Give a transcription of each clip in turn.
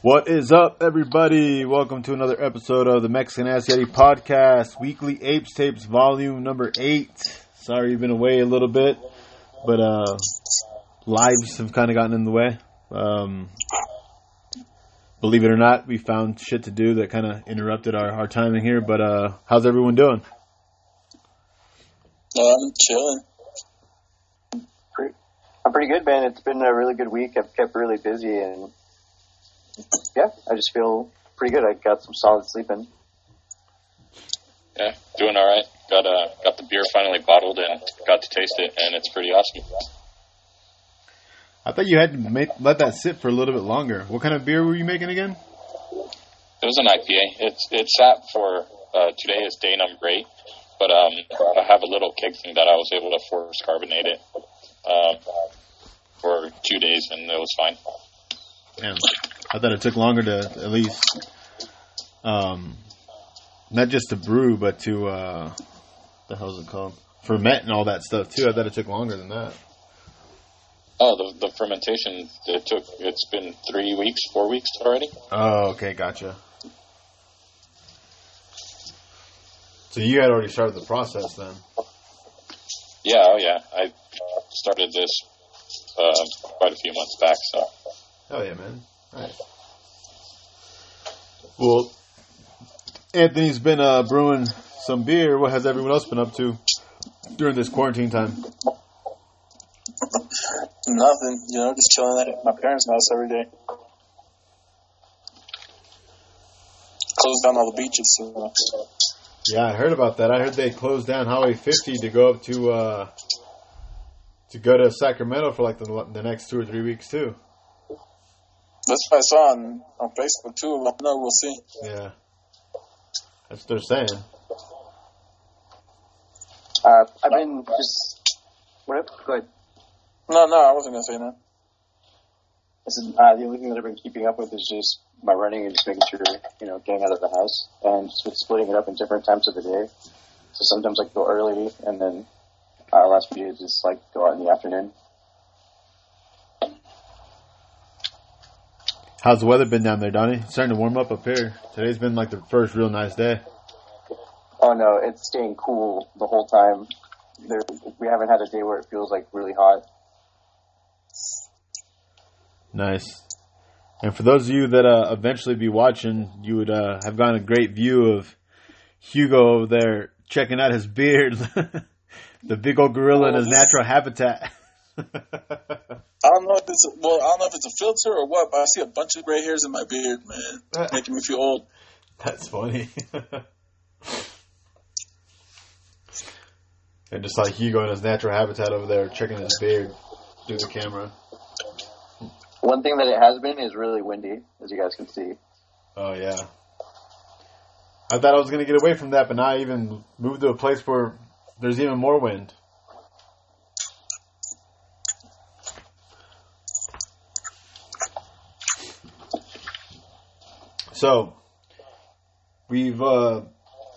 What is up, everybody? Welcome to another episode of the Mexican Ass Yeti Podcast, Weekly Apes Tapes, Volume Number Eight. Sorry you've been away a little bit, but uh, lives have kind of gotten in the way. Um, believe it or not, we found shit to do that kind of interrupted our, our timing here. But uh, how's everyone doing? I'm chilling. I'm pretty good, man. It's been a really good week. I've kept really busy, and yeah, I just feel pretty good. I got some solid sleep in. Yeah, doing all right. Got uh, got the beer finally bottled and got to taste it, and it's pretty awesome. I thought you had to make, let that sit for a little bit longer. What kind of beer were you making again? It was an IPA. It's it sat for uh, today is day number eight, but um, I have a little keg thing that I was able to force carbonate it um, for two days, and it was fine. Damn. I thought it took longer to at least, um, not just to brew, but to uh, the hell's it called? Ferment and all that stuff too. I thought it took longer than that. Oh, the, the fermentation it took. It's been three weeks, four weeks already. Oh, okay, gotcha. So you had already started the process then. Yeah, oh yeah. I started this uh, quite a few months back. So Oh yeah, man. Nice. Well, Anthony's been uh, brewing some beer. What has everyone else been up to during this quarantine time? Nothing, you know, just chilling at my parents' house every day. Closed down all the beaches, so Yeah, I heard about that. I heard they closed down Highway 50 to go up to uh, to go to Sacramento for like the, the next two or three weeks too. That's what I saw on, on Facebook too. I know we'll see. Yeah, that's what they're saying. Uh, I've been just what? Go ahead. No, no, I wasn't gonna say that. This is, uh, the only thing that I've been keeping up with is just my running and just making sure you know getting out of the house and just been splitting it up in different times of the day. So sometimes I go early, and then uh, last few days just like go out in the afternoon. How's the weather been down there, Donnie? It's starting to warm up up here. Today's been like the first real nice day. Oh no, it's staying cool the whole time. There, we haven't had a day where it feels like really hot. Nice. And for those of you that uh, eventually be watching, you would uh, have gotten a great view of Hugo over there checking out his beard, the big old gorilla in his natural habitat. I don't know if it's well, I don't know if it's a filter or what, but I see a bunch of gray hairs in my beard, man, making me feel old. That's funny. and just like Hugo in his natural habitat over there checking his beard through the camera. One thing that it has been is really windy, as you guys can see. Oh yeah. I thought I was gonna get away from that, but now I even moved to a place where there's even more wind. So we've uh,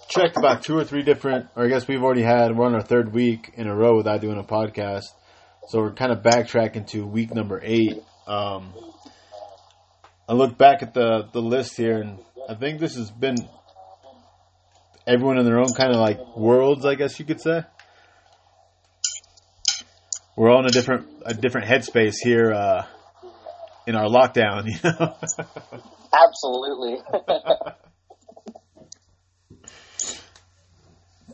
checked about two or three different, or I guess we've already had. We're on our third week in a row without doing a podcast, so we're kind of backtracking to week number eight. Um, I look back at the the list here, and I think this has been everyone in their own kind of like worlds, I guess you could say. We're all in a different a different headspace here uh, in our lockdown, you know. Absolutely.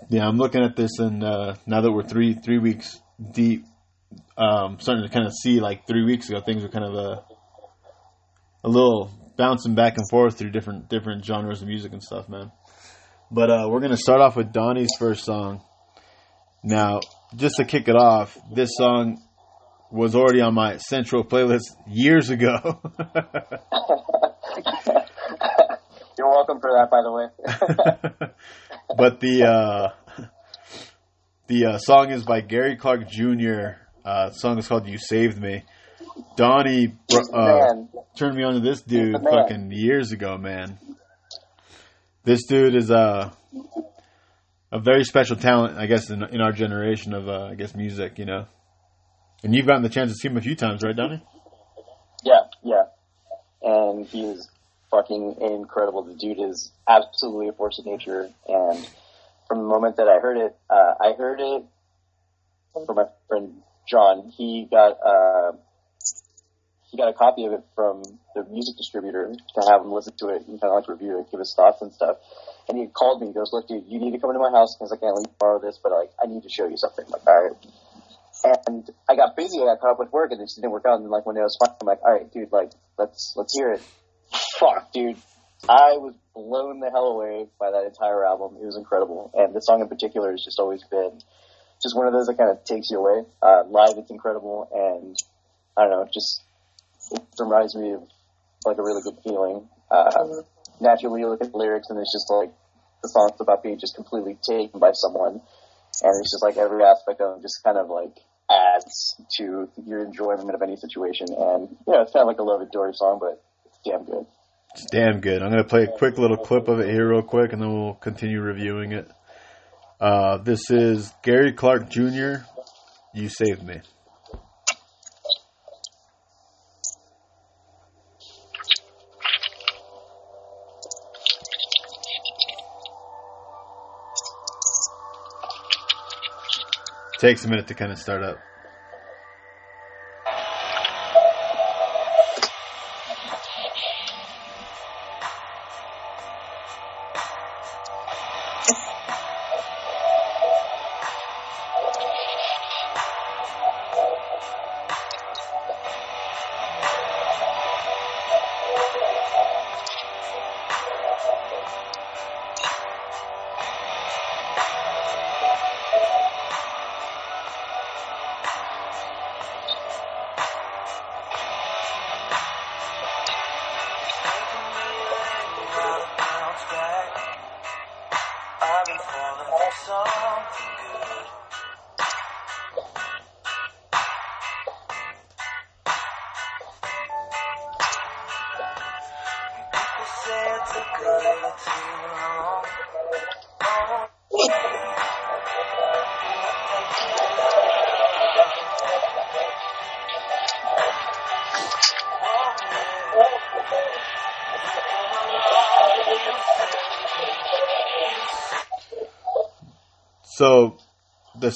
yeah, I'm looking at this, and uh, now that we're three three weeks deep, um, starting to kind of see like three weeks ago things were kind of a a little bouncing back and forth through different different genres of music and stuff, man. But uh, we're gonna start off with Donnie's first song. Now, just to kick it off, this song was already on my central playlist years ago. Welcome for that, by the way. but the uh, the uh, song is by Gary Clark Jr. Uh, the song is called "You Saved Me." Donnie uh, turned me on to this dude fucking years ago, man. This dude is uh, a very special talent, I guess, in, in our generation of uh, I guess music, you know. And you've gotten the chance to see him a few times, right, Donnie? Yeah, yeah. And he's fucking incredible. The dude is absolutely a force of nature, and from the moment that I heard it, uh, I heard it from my friend John. He got uh, he got a copy of it from the music distributor to have him listen to it and kind of like review it, give his thoughts and stuff. And he called me. He goes, "Look, dude, you need to come into my house because I can't let you borrow this, but like I need to show you something." Like, all right. And I got busy. I got caught up with work, and it just didn't work out. And like when it was fine, I'm like, "All right, dude, like let's let's hear it." Fuck, dude. I was blown the hell away by that entire album. It was incredible, and the song in particular has just always been just one of those that kind of takes you away. Uh, live, it's incredible, and I don't know, just it reminds me of like a really good feeling. Uh, naturally, you look at the lyrics, and it's just like the song's about being just completely taken by someone, and it's just like every aspect of it just kind of like adds to your enjoyment of any situation. And you know, it's kind of like a love Dory song, but it's damn good. It's damn good. I'm going to play a quick little clip of it here, real quick, and then we'll continue reviewing it. Uh, this is Gary Clark Jr. You saved me. Takes a minute to kind of start up.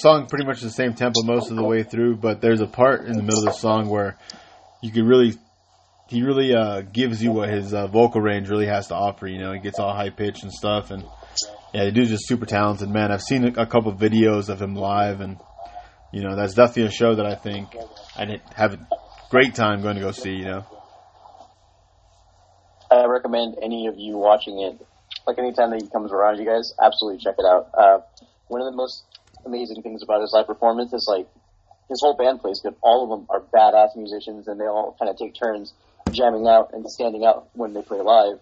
Song pretty much the same tempo most of the way through, but there's a part in the middle of the song where you can really he really uh, gives you what his uh, vocal range really has to offer. You know, he gets all high pitched and stuff, and yeah, the dude's just super talented, man. I've seen a, couple videos of him live, and you know, that's definitely a show that I think I'd have a great time going to go see. You know, I recommend any of you watching it. Like anytime that he comes around, you guys absolutely check it out. Uh, one of the most amazing things about his live performance is like his whole band plays good. All of them are badass musicians, and they all kind of take turns jamming out and standing out when they play live.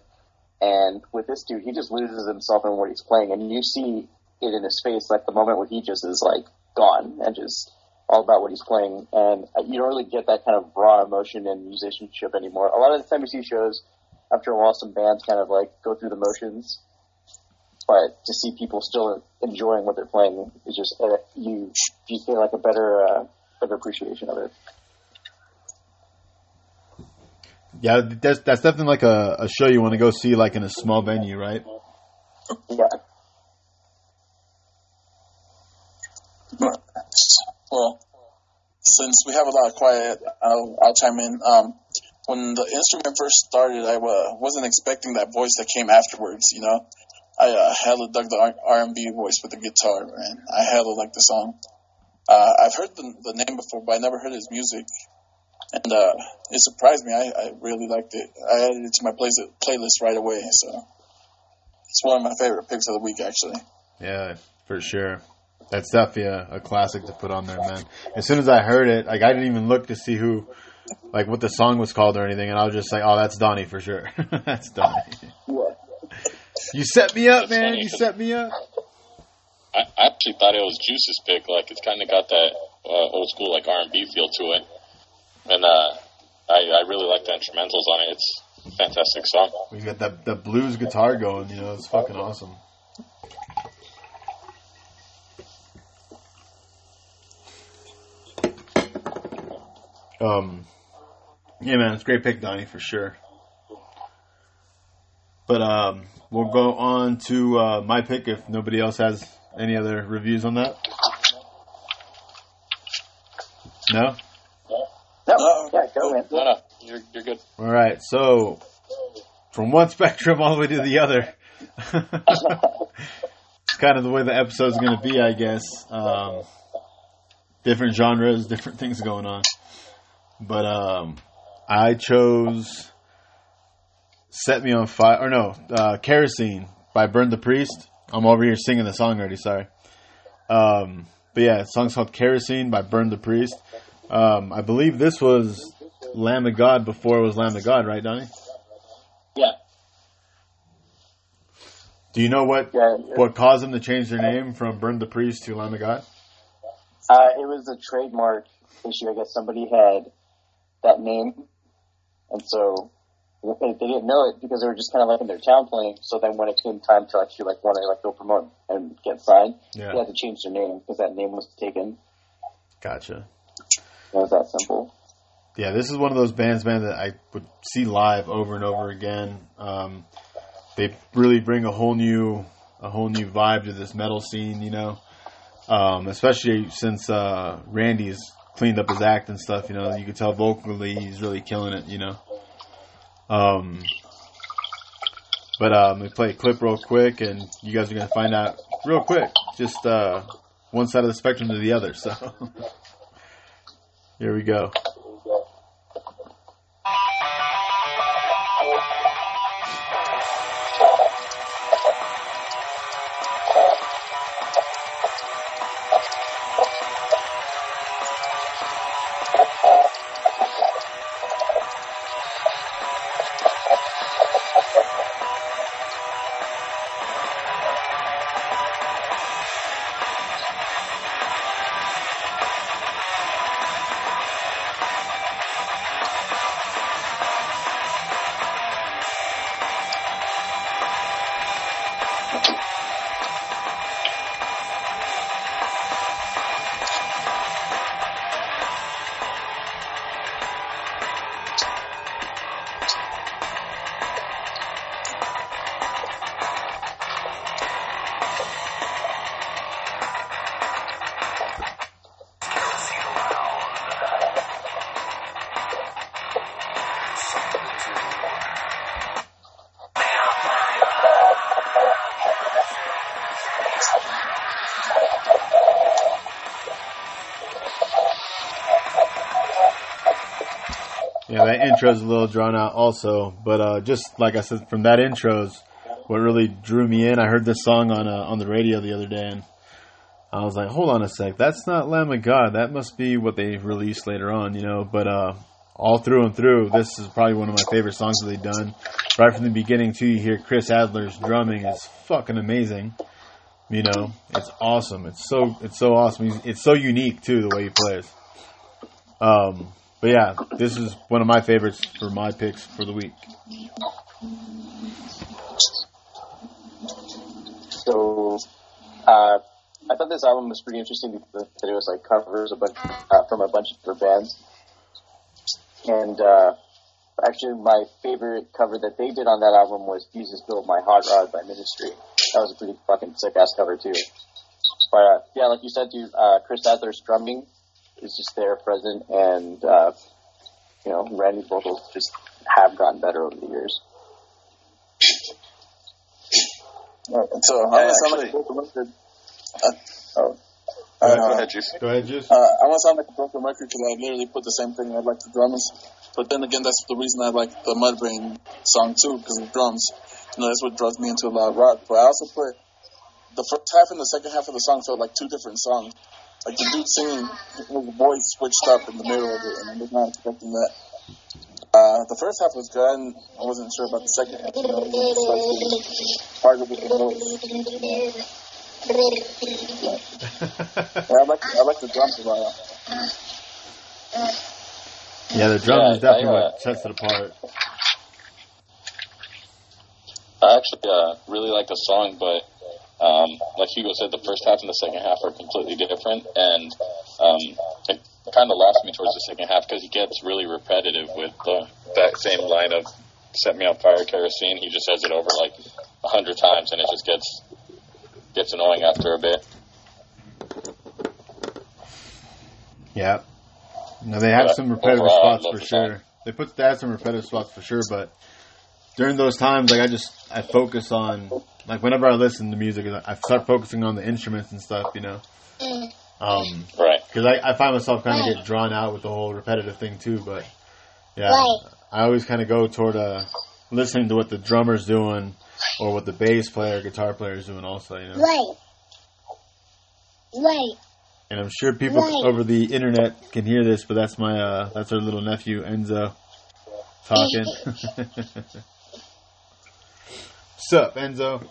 And with this dude, he just loses himself in what he's playing, and you see it in his face, like the moment where he just is like gone and just all about what he's playing. And you don't really get that kind of raw emotion and musicianship anymore. A lot of the time you see shows, after a while, some bands kind of like go through the motions but to see people still enjoying what they're playing is just uh, you you feel like a better uh, better appreciation of it. Yeah, that's that's definitely like a, a show you want to go see, like in a small venue, right? Yeah. Well, since we have a lot of quiet, I'll, I'll chime in. Um, when the instrument first started, I uh, wasn't expecting that voice that came afterwards. You know, I uh, hella dug the R and B voice with the guitar, and I hella like the song. Uh, I've heard the, the name before, but I never heard his music, and uh, it surprised me. I, I really liked it. I added it to my play- playlist right away, so it's one of my favorite picks of the week, actually. Yeah, for sure. That's definitely a, a classic to put on there, man. As soon as I heard it, like I didn't even look to see who, like what the song was called or anything, and I was just like, "Oh, that's Donnie for sure. that's Donnie." Yeah. You set me up, man. You set me up. I I actually thought it was Juice's pick. Like it's kind of got that uh, old school like R and B feel to it, and uh, I I really like the instrumentals on it. It's a fantastic song. We got that the blues guitar going. You know, it's fucking awesome. Um, yeah, man, it's a great pick, Donnie, for sure. But um, we'll go on to uh, my pick if nobody else has any other reviews on that. No. No, No. yeah, go in. No, no, you're you're good. All right. So from one spectrum all the way to the other. it's kind of the way the episode's going to be, I guess. Um, different genres, different things going on. But um, I chose "Set Me on Fire" or no, uh, "Kerosene" by Burn the Priest. I'm over here singing the song already. Sorry. Um, but yeah, the song's called "Kerosene" by Burn the Priest. Um, I believe this was Lamb of God before it was Lamb of God, right, Donnie? Yeah. Do you know what Yeah. what caused them to change their name from Burn the Priest to Lamb of God? Uh, it was a trademark issue. I guess somebody had that name, and so they they didn't know it because they were just kind of like in their town playing. So then when it came time to actually like want to like go promote and get signed, Yeah. they had to change their name because that name was taken. Gotcha. It was that simple. Yeah, this is one of those bands, man, that I would see live over and over again. Um, they really bring a whole new a whole new vibe to this metal scene, you know. Um, especially since uh, Randy's cleaned up his act and stuff, you know. You can tell vocally he's really killing it, you know. Um, but um, we play a clip real quick, and you guys are gonna find out real quick, just uh, one side of the spectrum to the other. So here we go. That intro's a little drawn out also, but uh, just like I said, from that intro's what really drew me in. I heard this song on uh, on the radio the other day, and I was like, "Hold on a sec, that's not Lamb of God. That must be what they released later on, you know." But uh, all through and through, this is probably one of my favorite songs that they've done. Right from the beginning, too, you hear Chris Adler's drumming is fucking amazing. You know, it's awesome. It's so it's so awesome. It's so unique too the way he plays. Um, but yeah, this is one of my favorites for my picks for the week. So, uh, I thought this album was pretty interesting because it was like covers a bunch uh, from a bunch of different bands. And uh, actually, my favorite cover that they did on that album was "Jesus Built My Hot Rod" by Ministry. That was a pretty fucking sick ass cover too. But uh, yeah, like you said, dude, uh, Chris Adler's drumming is just there, present, and uh, you know, Randy's vocals just have gotten better over the years. So I'm Yeah, gonna sound like actually- a broken record. Uh, oh. Uh, Go ahead, Juice. Go ahead, Juice. Uh, I want to sound like a broken record because I literally put the same thing. I like the drums, but then again, that's the reason I like the Mudvayne song too because of the drums. You know, that's what draws me into a lot of rock. But I also put the first half and the second half of the song felt like two different songs. Like the dude singing, his voice switched up in the middle of it, and I was not expecting that. Uh, the first half was good. and I wasn't sure about the second half. You know, it was just like the harder with the voice. Yeah, I like I like the drums a lot. yeah, the drums Yeah, definitely I, uh, what sets it apart. I actually uh, really like the song, but um, like Hugo said, the first half and the second half are completely different, and um, it kind of lost me towards the second half because he gets really repetitive with the, that same line of set me on fire kerosene. He just says it over like a hundred times, and it just gets gets annoying after a bit. Yeah. No, they have But some repetitive overall, spots for sure. They put they have some repetitive spots for sure, but during those times, like I just I focus on like whenever I listen to music, I start focusing on the instruments and stuff, you know. Um, Right. because I, I find myself kind of get drawn out with the whole repetitive thing too. But yeah, Right. I always kind of go toward uh, listening to what the drummer's doing or what the bass player, guitar player is doing. Also, you know. Right. Right. And I'm sure people Right. over the internet can hear this, but that's my uh, that's our little nephew Enzo talking. Sup, Enzo?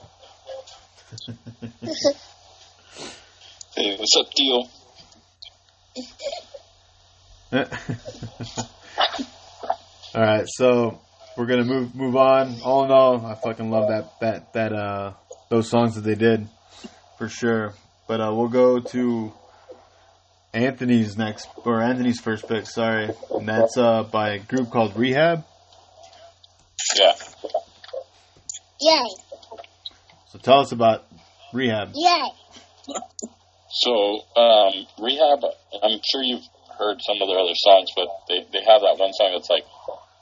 Hey, what's up, deal? all right, so we're gonna move move on. All in all, I fucking love that that that uh those songs that they did for sure. But uh, we'll go to Anthony's next or Anthony's first pick. Sorry, and that's uh by a group called Rehab. Yeah. Yay. So tell us about Rehab. Yay. So, um, Rehab, I'm sure you've heard some of their other songs, but they, they have that one song that's like,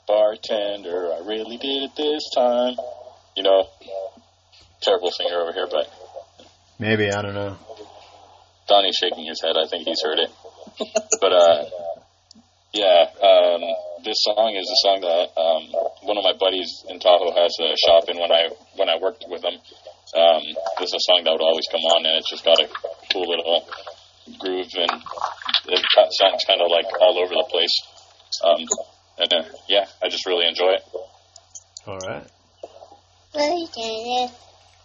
Bartender, I really did it this time. You know, terrible singer over here, but Maybe I don't know. Donnie's shaking his head. I think he's heard it. but, uh, yeah, um, this song is a song that, um, one of my buddies in Tahoe has a shop in when I, when I worked with him. Um, this is a song that would always come on and it's just got a cool little groove and it kind- sounds kind of like all over the place. Um, and, uh, yeah, I just really enjoy it. All right.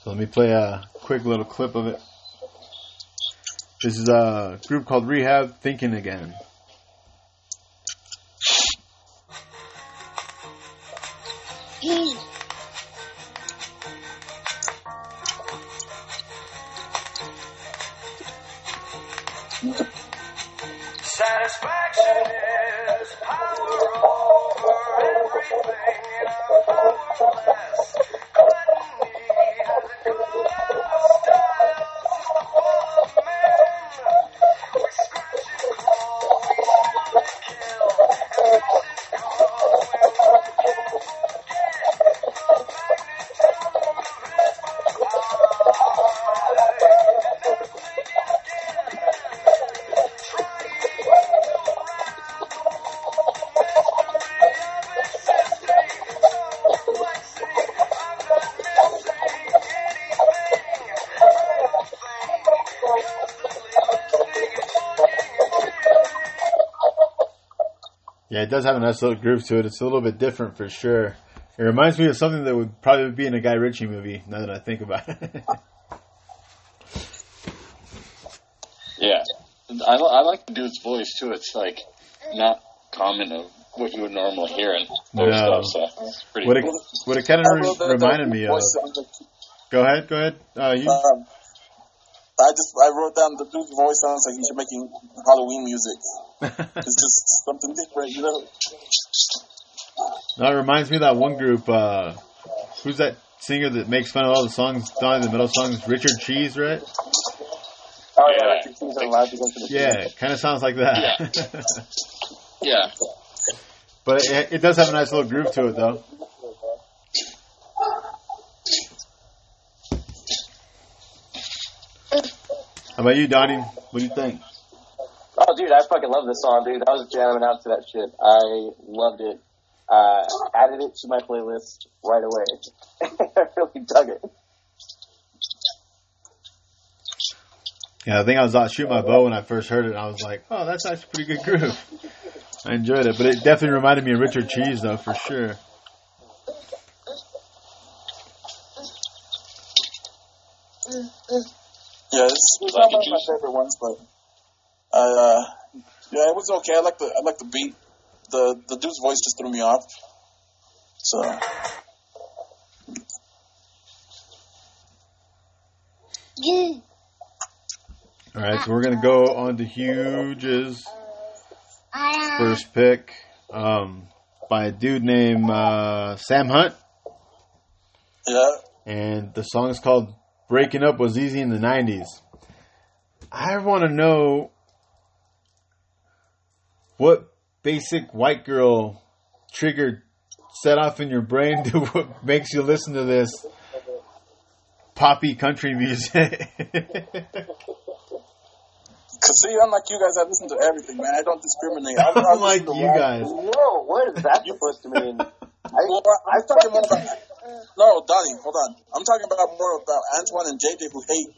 So let me play a quick little clip of it. This is a group called Rehab Thinking Again. Mm. Satisfaction is power over everything. I'm powerless. Does have a nice little groove to it. It's a little bit different for sure. It reminds me of something that would probably be in a Guy Ritchie movie. Now that I think about it. Yeah. I, I like the dude's voice too. It's like not common of what you would normally hear in those No. stuff, so it's pretty what it cool. what it kind of re- wrote that reminded down. me of. Voice sounds like- Go ahead, go ahead. Uh, you. Um, I just I wrote down the dude's voice sounds like he's making Halloween music. It's just something different, you know. That reminds me of that one group. Uh, who's that singer that makes fun of all the songs, Donnie the metal songs? Richard Cheese, right? Oh yeah, Yeah. like your teams are allowed to go to the Yeah, kind of sounds like that. Yeah. but it, it does have a nice little groove to it, though. How about you, Donnie? What do you think? Dude, I fucking love this song, dude. I was jamming out to that shit. I loved it. Uh, added it to my playlist right away. I really dug it. Yeah, I think I was out shooting my bow when I first heard it, and I was like, "Oh, that's actually a pretty good groove." I enjoyed it, but it definitely reminded me of Richard Cheese, though, for sure. Yeah, it's, it's Like one of my favorite ones, but I uh, yeah, it was okay. I like the I like the beat. The the dude's voice just threw me off. So. All right, so we're gonna go on to Huge's first pick um, by a dude named uh, Sam Hunt, Yeah. and the song is called "Breaking Up Was Easy in the '90s." I want to know what basic white girl trigger set off in your brain to what makes you listen to this poppy country music. Cause see, unlike you guys, I listen to everything, man. I don't discriminate. I, I Unlike listen to you rap. guys. Whoa, what is that supposed to mean? Well, I'm talking more about. No, Donnie, hold on. I'm talking about more about Antoine and JJ who hate,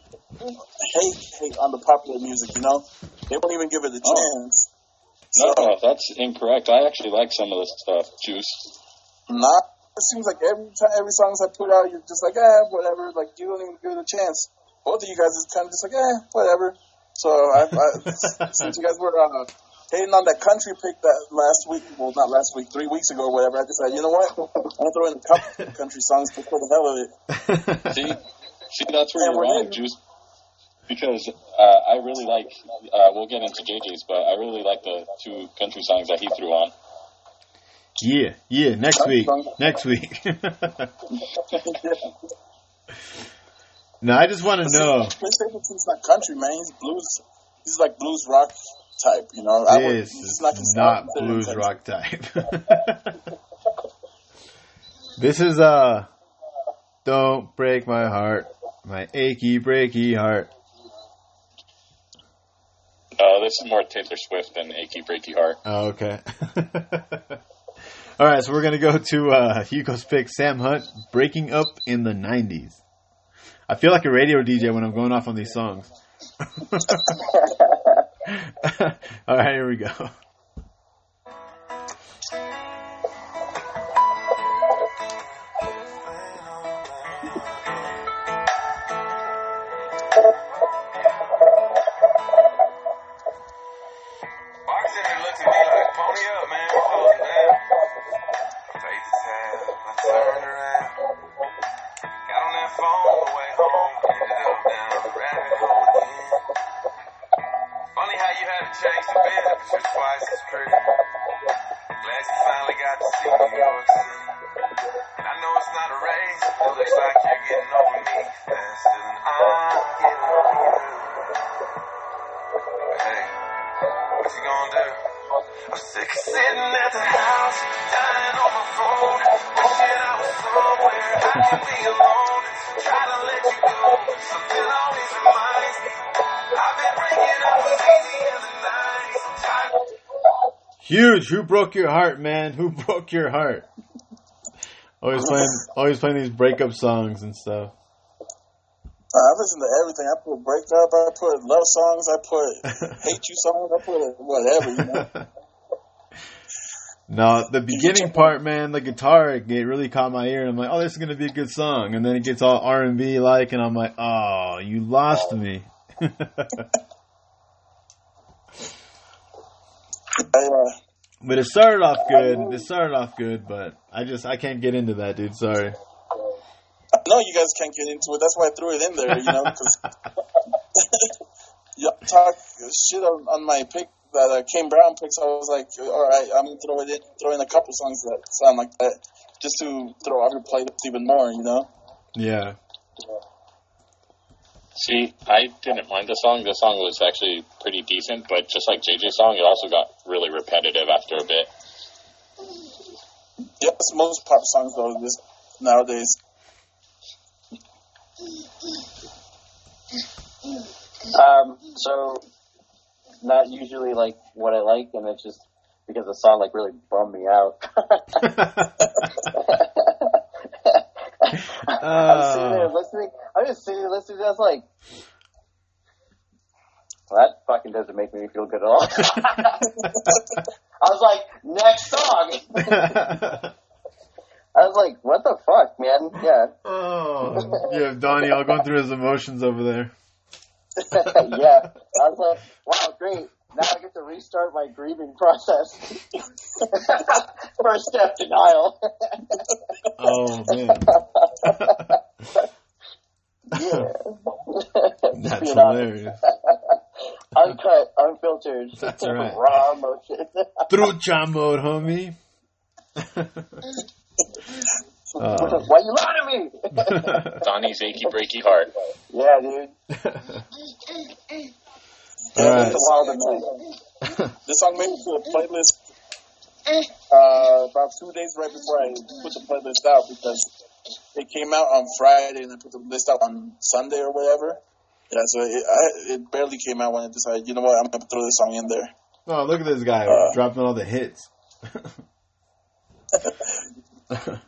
hate, hate on the popular music. You know, they won't even give it a Oh. Chance. So, No, that's incorrect. I actually like some of this stuff, Juice. not. It seems like every time, every songs I put out, you're just like, eh, whatever. Like you don't even give it a chance. Both of you guys is kind of just like, eh, whatever. So I, I since you guys were uh, hating on that country pick that last week, well, not last week, three weeks ago or whatever, I decided, you know what? I'm gonna throw in a couple country songs just for the hell of it. See, see, that's where you're wrong. Juice. Because uh, I really like. Uh, we'll get into JJ's, but I really like the two country songs that he threw on. yeah, yeah. Next week. Next week. no, I just want to know. Chris Stapleton's not country, man. He's blues. He's like blues rock type, you know. I would- This he's is considered not country. blues rock type. this is uh Don't break my heart, my achy breaky heart. Uh, this is more Taylor Swift than Achy Breaky Heart. Oh, okay. All right, so we're gonna go to uh, Hugo's pick, Sam Hunt, "Breaking Up in the '90s." I feel like a radio DJ when I'm going off on these songs. All right, here we go. Huge. Who broke your heart, man? Who broke your heart? Always playing, always playing these breakup songs and stuff. Uh, I listen to everything. I put breakup. I put love songs. I put hate you songs. I put whatever. You know. no, the beginning part, man, the guitar it really caught my ear. I'm like, oh, this is gonna be a good song, and then it gets all R and B like, and I'm like, oh, you lost me. I, uh, but it started off good. It started off good, but I just I can't get into that, dude. Sorry. No, you guys can't get into it. That's why I threw it in there. You know, because you talk shit on, on my pick that uh, Kane Brown picks. I was like, all right, I'm gonna throw it in, throw in a couple songs that sound like that, just to throw off your playlist even more. You know. Yeah. See, I didn't mind the song. The song was actually pretty decent, but just like JJ's song, it also got really repetitive after a bit. Yes, most pop songs though this nowadays. Um, so not usually like what I like, and it's just because the song like really bummed me out. I'm sitting there Uh, listening. I'm just sitting there listening. I was like, well, that fucking doesn't make me feel good at all. I was like, next song. I was like, what the fuck, man? Yeah, oh, you have Donnie all going through his emotions over there. yeah. I was like, wow, great. Now I get to restart my grieving process. First step, denial. Oh man, yeah. that's hilarious. Uncut, unfiltered. That's right. Raw emotion. Trucha mode, homie. Uh, Why you lying to me? Donnie's achy breaky heart. yeah, dude. All right. It's a wild night. This song made it to a playlist uh, about two days right before I put the playlist out because it came out on Friday and I put the list out on Sunday or whatever. Yeah, so it, I, it barely came out when I decided, you know what, I'm gonna throw this song in there. Oh, look at this guy Uh. dropping all the hits. all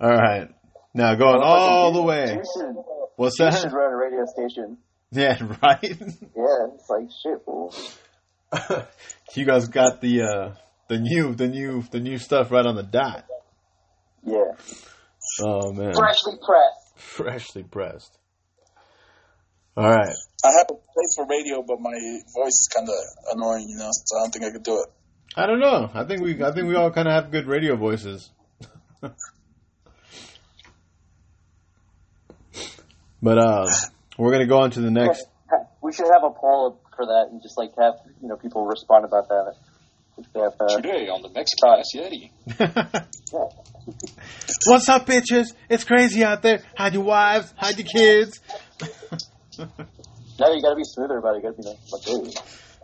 right. Now going all the way. You should, What's you should that? run a radio station. Yeah, right. Yeah, it's like shit, fool. you guys got the uh the new the new the new stuff right on the dot. Yeah. Oh man. Freshly pressed. Freshly pressed. All right. I have a place for radio, but my voice is kind of annoying, you know, so I don't think I could do it. I don't know. I think we I think we all kind of have good radio voices. but uh we're going to go on to the next We should have a poll for that and just like have you know people respond about that. Have, uh, Today on the Mexicast Yeti. What's up, bitches? It's crazy out there. Hide your wives, hide your kids. no, you gotta be smoother about it. You gotta be like, like hey,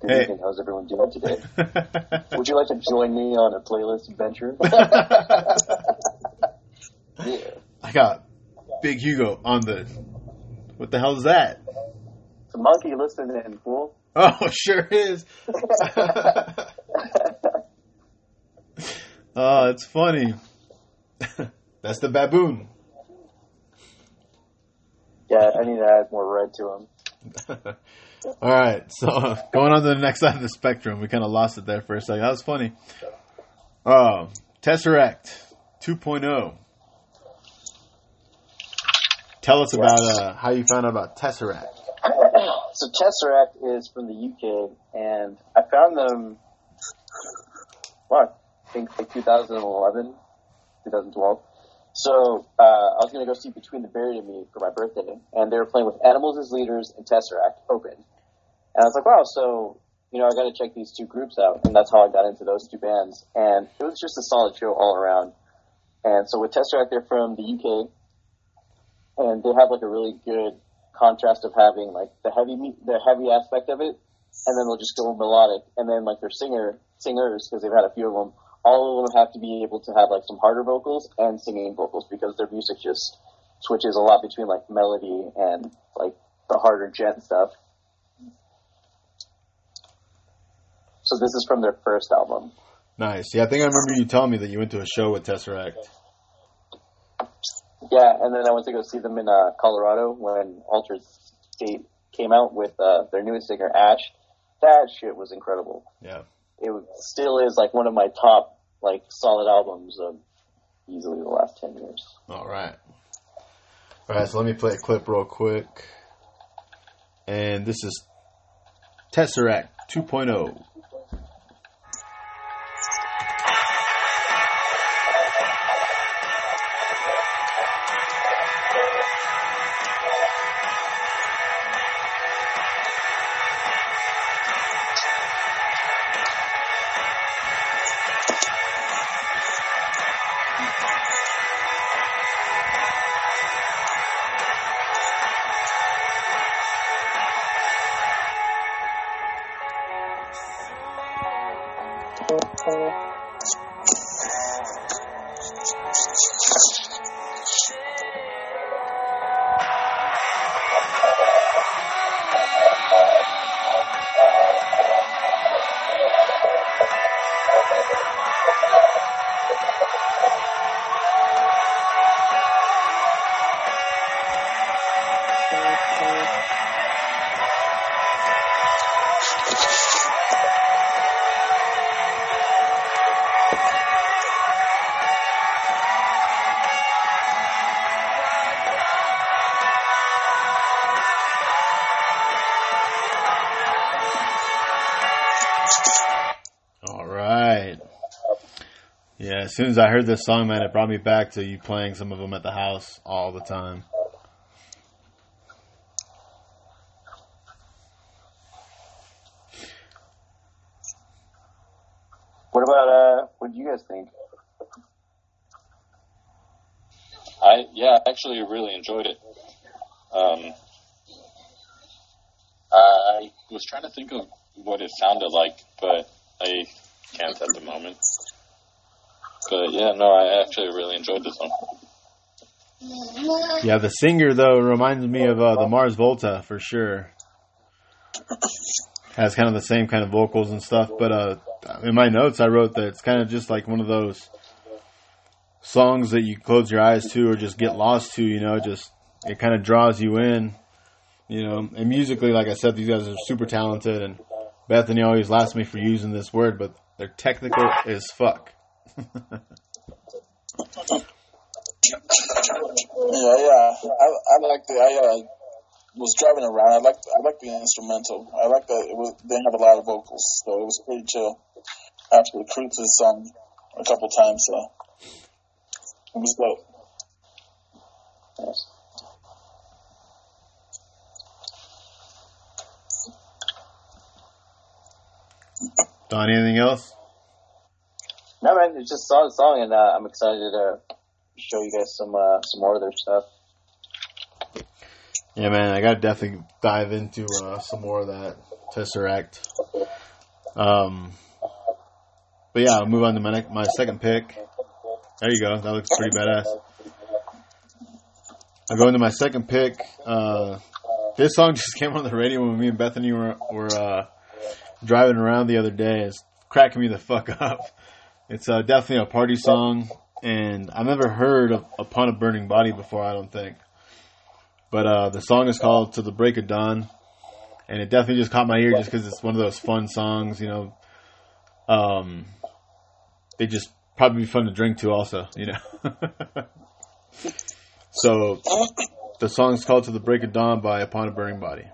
good Hey. evening. How's everyone doing today? Would you like to join me on a playlist adventure? yeah. I got Big Hugo on the. What the hell is that? It's a monkey listening, in fool. Oh, sure is. oh, it's funny. That's the baboon. Yeah, I need to add more red to him. All right, so going on to the next side of the spectrum, we kind of lost it there for a second. That was funny. Oh, Tesseract 2.0. Tell us about uh, how you found out about Tesseract. so Tesseract is from the UK, and I found them. What? I think like 2011, 2012. So uh, I was gonna go see Between the Buried and Me for my birthday, and they were playing with Animals as Leaders and Tesseract open. And I was like, wow, so you know, I got to check these two groups out, and that's how I got into those two bands. And it was just a solid show all around. And so with Tesseract, they're from the UK, and they have like a really good contrast of having like the heavy the heavy aspect of it, and then they'll just go melodic, and then like their singer singers because they've had a few of them. All of them have to be able to have like some harder vocals and singing vocals because their music just switches a lot between like melody and like the harder djent stuff. So this is from their first album. Nice. Yeah, I think I remember you telling me that you went to a show with Tesseract. Yeah, and then I went to go see them in uh, Colorado when Altered State came out with uh, their newest singer Ash. That shit was incredible. Yeah. It still is like one of my top like solid albums of easily the last ten years. All right. All right, so let me play a clip real quick. And this is Tesseract oh. 2.0. as soon as I heard this song, man, it brought me back to you playing some of them at the house all the time. What about uh? What do you guys think? I yeah, I actually really enjoyed it. Um, I was trying to think of what it sounded like, but I can't at the moment. But yeah, no, I actually really enjoyed this one. Yeah, the singer though reminds me of uh, the Mars Volta for sure. Has kind of the same kind of vocals and stuff, but uh, in my notes I wrote that it's kind of just like one of those songs that you close your eyes to or just get lost to. You know, just it kind of draws you in. You know, and musically, like I said, these guys are super talented, and Bethany always laughs me for using this word, but they're technical as fuck. Yeah, yeah. I, I liked it. I uh, was driving around. I like. I like the instrumental. I like that it was they have a lot of vocals, so it was pretty chill. I actually cruised this song a couple times, so it was dope. Yes. Don, anything else? No, man, it's just a solid song, and uh, I'm excited to show you guys some uh, some more of their stuff. Yeah, man, I gotta definitely dive into uh, some more of that Tesseract. Um, but yeah, I'll move on to my my second pick. There you go. That looks pretty badass. I'll go into my second pick. Uh, this song just came on the radio when me and Bethany were, were uh, driving around the other day. It's cracking me the fuck up. It's uh, definitely a party song, and I've never heard of Upon a Burning Body before, I don't think. But uh, the song is called To the Break of Dawn, and it definitely just caught my ear just because it's one of those fun songs, you know. Um, they just probably be fun to drink to, also, you know. so the song's called To the Break of Dawn by Upon a Burning Body.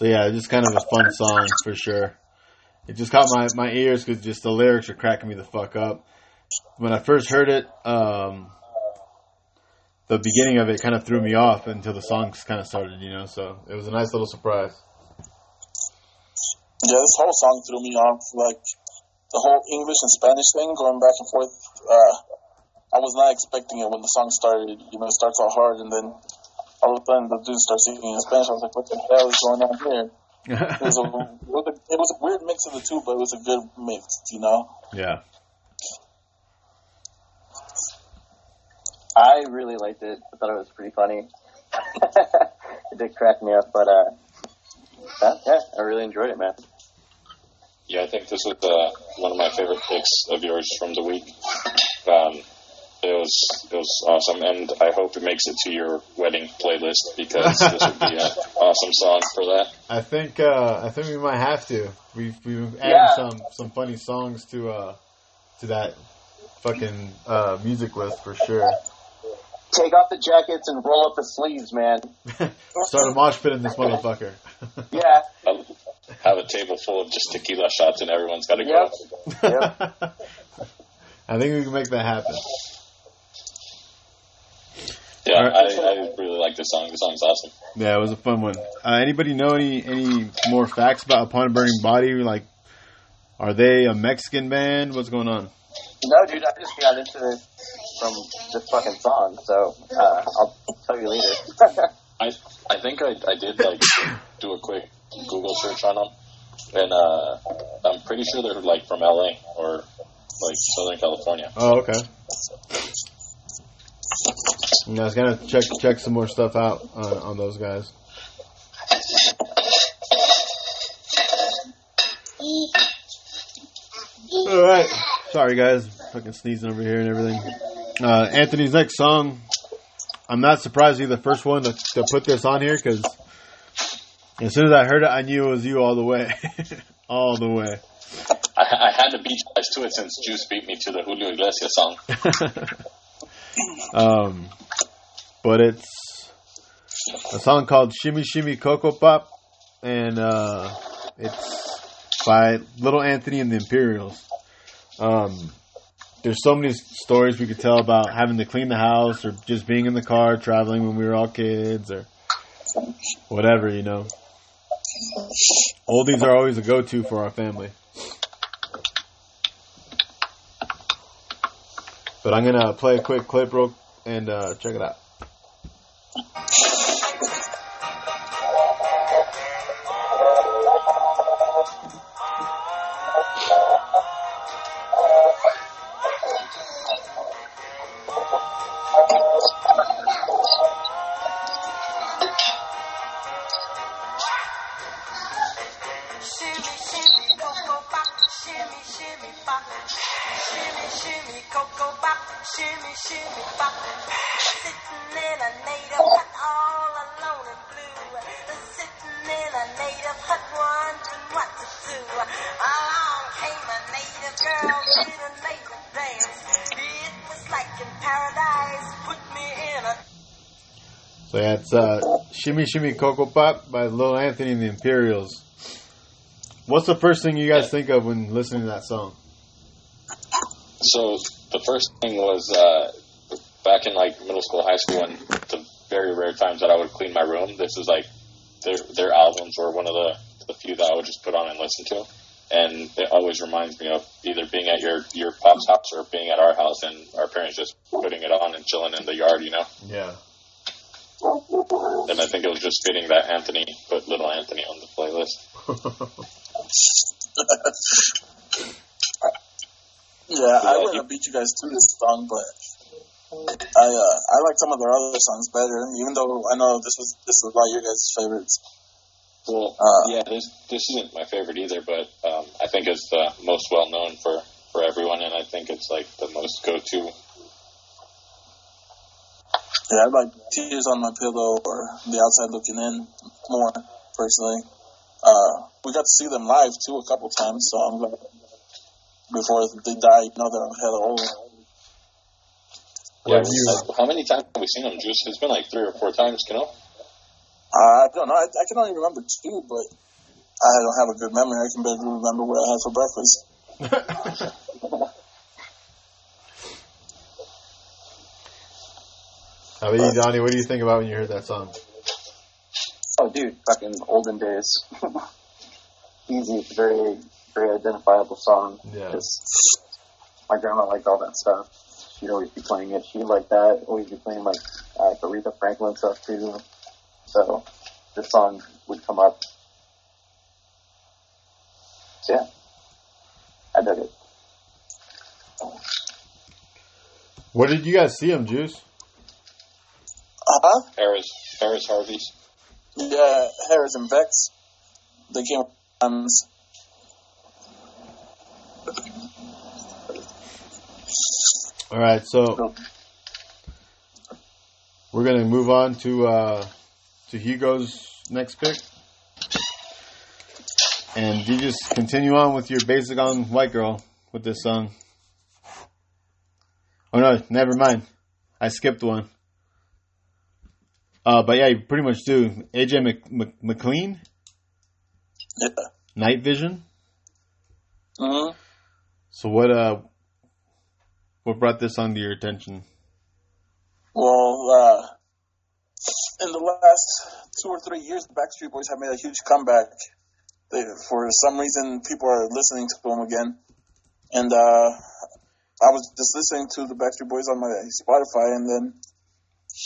So yeah, it's just kind of a fun song for sure. It just caught my, my ears because just the lyrics are cracking me the fuck up. When I first heard it, um, the beginning of it kind of threw me off until the songs kind of started, you know. So it was a nice little surprise. Yeah, this whole song threw me off. Like the whole English and Spanish thing going back and forth. Uh, I was not expecting it when the song started. You know, it starts all hard and then all of a sudden the dude starts singing in Spanish. I was like, what the hell is going on here? It was a, it was a, it was a weird mix of the two, but it was a good mix, you know? yeah. I really liked it. I thought it was pretty funny. it did crack me up, but uh, yeah, yeah, I really enjoyed it, man. Yeah, I think this was uh, one of my favorite picks of yours from the week. Um, it was it was awesome, and I hope it makes it to your wedding playlist because this would be an awesome song for that. I think uh, I think we might have to. We've we've added Yeah. some some funny songs to uh to that fucking uh, music list for sure. Take off the jackets and roll up the sleeves, man. Start a mosh pit in this motherfucker. Yeah, I'll have a table full of just tequila shots, and everyone's got to go. Yep. I think we can make that happen. Yeah, All right. I, I really like this song. This song's awesome. Yeah, it was a fun one. Uh, anybody know any any more facts about Upon a Burning Body? Like, are they a Mexican band? What's going on? no, dude, I just got into this from this fucking song, so uh, I'll tell you later. I I think I, I did like do a quick Google search on them, and uh, I'm pretty sure they're like from LA or like Southern California. Oh, okay. And I was gonna check check some more stuff out on, on those guys. All right, sorry guys, fucking sneezing over here and everything. Uh, Anthony's next song. I'm not surprised you're the first one to, to put this on here because as soon as I heard it, I knew it was you all the way, all the way. I, I had to beat you guys to it since Juice beat me to the Julio Iglesias song. um, but it's a song called "Shimmy Shimmy Cocoa Pop," and uh, it's by Little Anthony and the Imperials. Um, there's so many stories we could tell about having to clean the house, or just being in the car traveling when we were all kids, or whatever, you know. Oldies are always a go-to for our family. But I'm gonna play a quick clip real and uh, check it out. "Shimmy Shimmy Cocoa Pop" by Lil Anthony and the Imperials. What's the first thing you guys think of when listening to that song? So the first thing was uh, back in like middle school, high school, and the very rare times that I would clean my room. This is like their their albums were one of the the few that I would just put on and listen to, and it always reminds me of either being at your your pop's house or being at our house, and our parents just putting it on and chilling in the yard, you know. Yeah. And I think it was just fitting that Anthony put Little Anthony on the playlist. Yeah, I would have beat you guys to this song, but I uh, I like some of their other songs better. Even though I know this was this is of your guys' favorites. Well, Uh, yeah, this this isn't my favorite either, but um, I think it's the most well known for for everyone, and I think it's like the most go to. Yeah, I like Tears on My Pillow or The Outside Looking In more personally. Uh, we got to see them live too a couple times, so I'm glad before they die, you know they're hella old. Yeah, you- like, how many times have we seen them? Juice? It's been like three or four times, you know. Uh, I don't know. I, I can only remember two, but I don't have a good memory. I can barely remember what I had for breakfast. How about you, Donnie? What do you think about when you heard that song? Oh, dude, fucking olden days. Easy, very, very identifiable song. Yeah. Just, my grandma liked all that stuff. She'd always be playing it. She like that. Always be playing like uh, Aretha Franklin stuff too. So this song would come up. So yeah, I dug it. Where did you guys see him, Juice? Uh huh. Harris Harris Harvey's. Yeah, Harris and Vex. They came times. All right, so we're gonna move on to uh, to Hugo's next pick, and you just continue on with your basic on white girl with this song. Oh no, never mind. I skipped one. Uh, but yeah, you pretty much do. AJ Mc, Mc, McLean, Yeah. Night Vision. hmm So what uh, what brought this on to your attention? Well, uh, in the last two or three years, the Backstreet Boys have made a huge comeback. They, for some reason, people are listening to them again. And uh, I was just listening to the Backstreet Boys on my Spotify, and then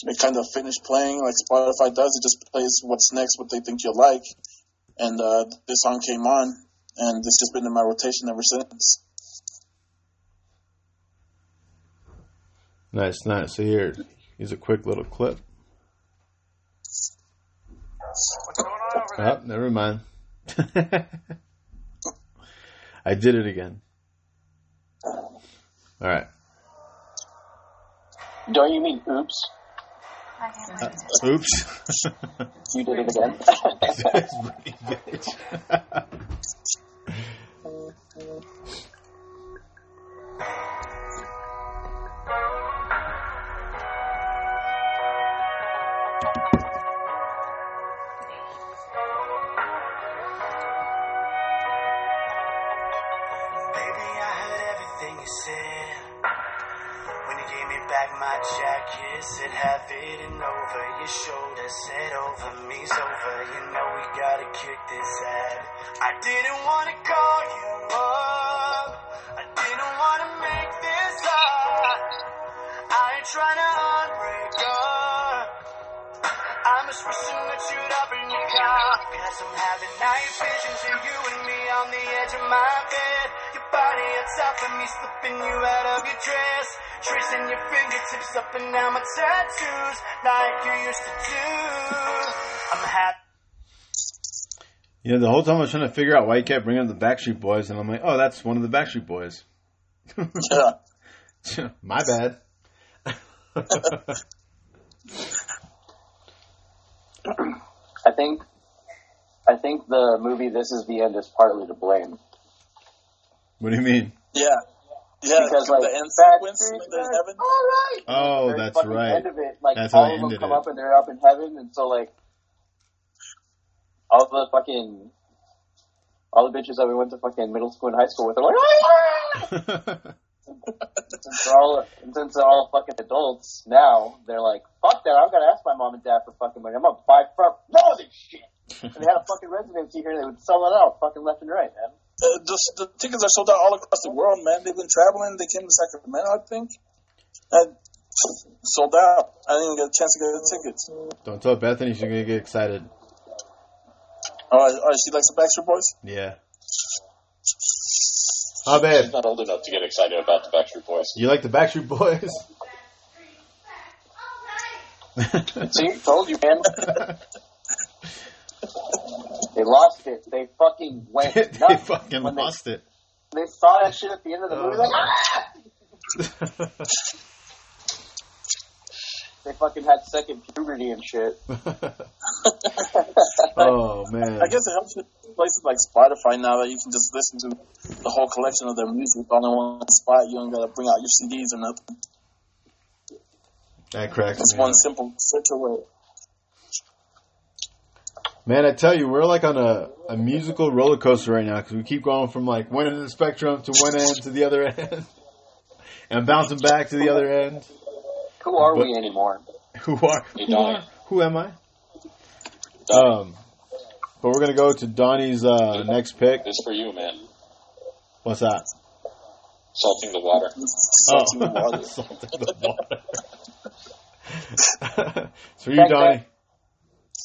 it kind of finished playing like Spotify does. It just plays what's next, what they think you'll like. And uh, this song came on, and it's just been in my rotation ever since. Nice, nice. So here, Here's a quick little clip. What's going on over there? Oh, never mind. I did it again. All right. Don't you mean oops? Oops. You did it again. my jacket, said have it and over your shoulder, said over me's over. You know we gotta kick this ad. I didn't wanna call you up. I didn't wanna make this up. I ain't trying to unbreak up. I'm just wishing that you'd open your car. Cause I'm having night visions of you and me on the edge of my bed. Your body on top of me, slipping you out of your dress. Tracing your fingertips up and down my tattoos, like you used to do. I'm happy. You know, the whole time I was trying to figure out why you kept bringing up the Backstreet Boys, and I'm like, oh, that's one of the Backstreet Boys. Yeah. My bad. I think, I think the movie This Is the End is partly to blame. What do you mean? Yeah. Yeah, Because, like, the end sequence when Boys, in heaven. All right. Oh, Very that's right. End of it, like That's all they of them come it. up and they're up in heaven, and so like all the fucking all the bitches that we went to fucking middle school and high school with are like, "Ah!" since they're all since they're all fucking adults now, they're like, fuck that, I'm gonna ask my mom and dad for fucking money. I'm gonna buy for all this shit. and they had a fucking residency here, and they would sell it out fucking left and right, man. Uh, the, the tickets are sold out all across the world, man. They've been traveling. They came to Sacramento, I think. And sold out. I didn't even get a chance to get the tickets. Don't tell Bethany she's gonna get excited. Oh, oh she likes the Backstreet Boys? Yeah. How bad? She's not old enough to get excited about the Backstreet Boys. You like the Backstreet Boys? See, told you, man. They lost it. They fucking went they fucking when they, lost it. they saw that shit at the end of the movie. Like, ah! They fucking had second puberty and shit. oh man. I guess it helps with places like Spotify now that you can just listen to the whole collection of their music all in one spot. You don't gotta bring out your CDs or nothing. that cracks It's one up. simple search away. Man, I tell you, we're like on a, a musical roller coaster right now because we keep going from like one end of the spectrum to one end to the other end, and bouncing back to the other end. Who are But- we anymore? Who are? Who, are, who am I? Um, but we're gonna go to Donnie's uh, next pick. This for you, man. What's that? Salting the water. Salting the Oh, water. Salting the water. it's for you, Donnie.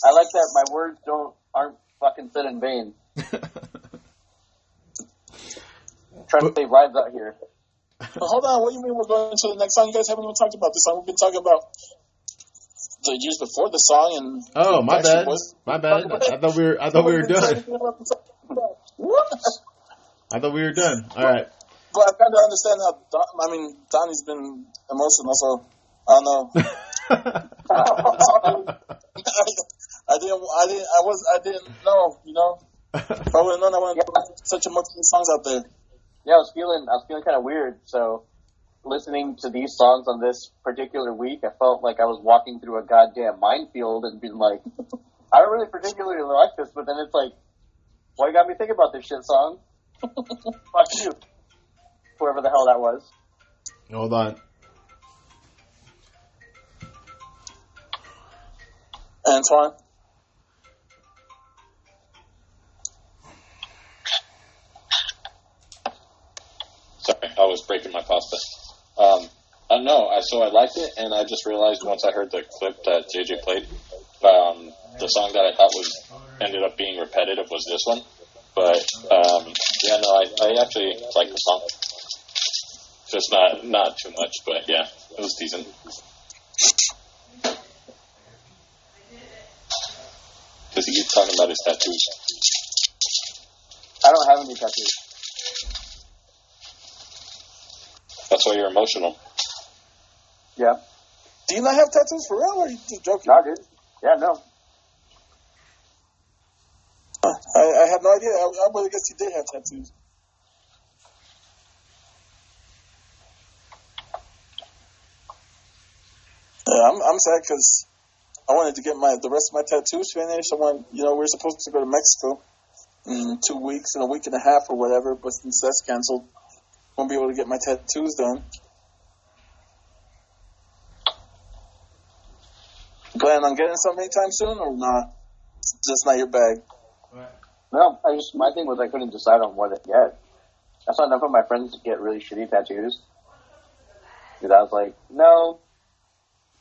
I like that my words don't aren't fucking said in vain. trying to say rhymes out here. But hold on, what do you mean we're going to the next song? You guys haven't even talked about this song. We've been talking about the years before the song and Oh, my bad. Boys. My bad. I thought we were. I thought we were done. What? I thought we were done. All right. But I kind of understand how. Don, I mean, Donnie's been emotional, so I don't know. I didn't. I didn't. I was. I didn't know. You know. If I would have known, I wouldn't put such emotional songs out there. Yeah, I was feeling I was feeling kind of weird. So listening to these songs on this particular week, I felt like I was walking through a goddamn minefield and being like, I don't really particularly like this, but then it's like, why you got me thinking about this shit song? Fuck you, whoever the hell that was. Hold on. Antoine. I was breaking my pasta. Um, uh, I know. I, so I liked it, and I just realized once I heard the clip that JJ played, um, the song that I thought was ended up being repetitive was this one. But um, yeah, no, I, I actually like the song. Just not not too much, but yeah, it was decent. Because he keeps talking about his tattoos. I don't have any tattoos. That's why you're emotional. Yeah. Do you not have tattoos for real, or are you just joking? No, dude. Yeah, no. I, I had no idea. I, I would have guessed you did have tattoos. Yeah, I'm, I'm sad because I wanted to get my the rest of my tattoos finished. I want, you know, we're supposed to go to Mexico in two weeks, in a week and a half or whatever, but since that's canceled, won't be able to get my tattoos done. Plan on getting something anytime soon, or not? It's just not your bag. No, I just my thing was I couldn't decide on what to get. I saw enough of my friends get really shitty tattoos. Because I was like, no,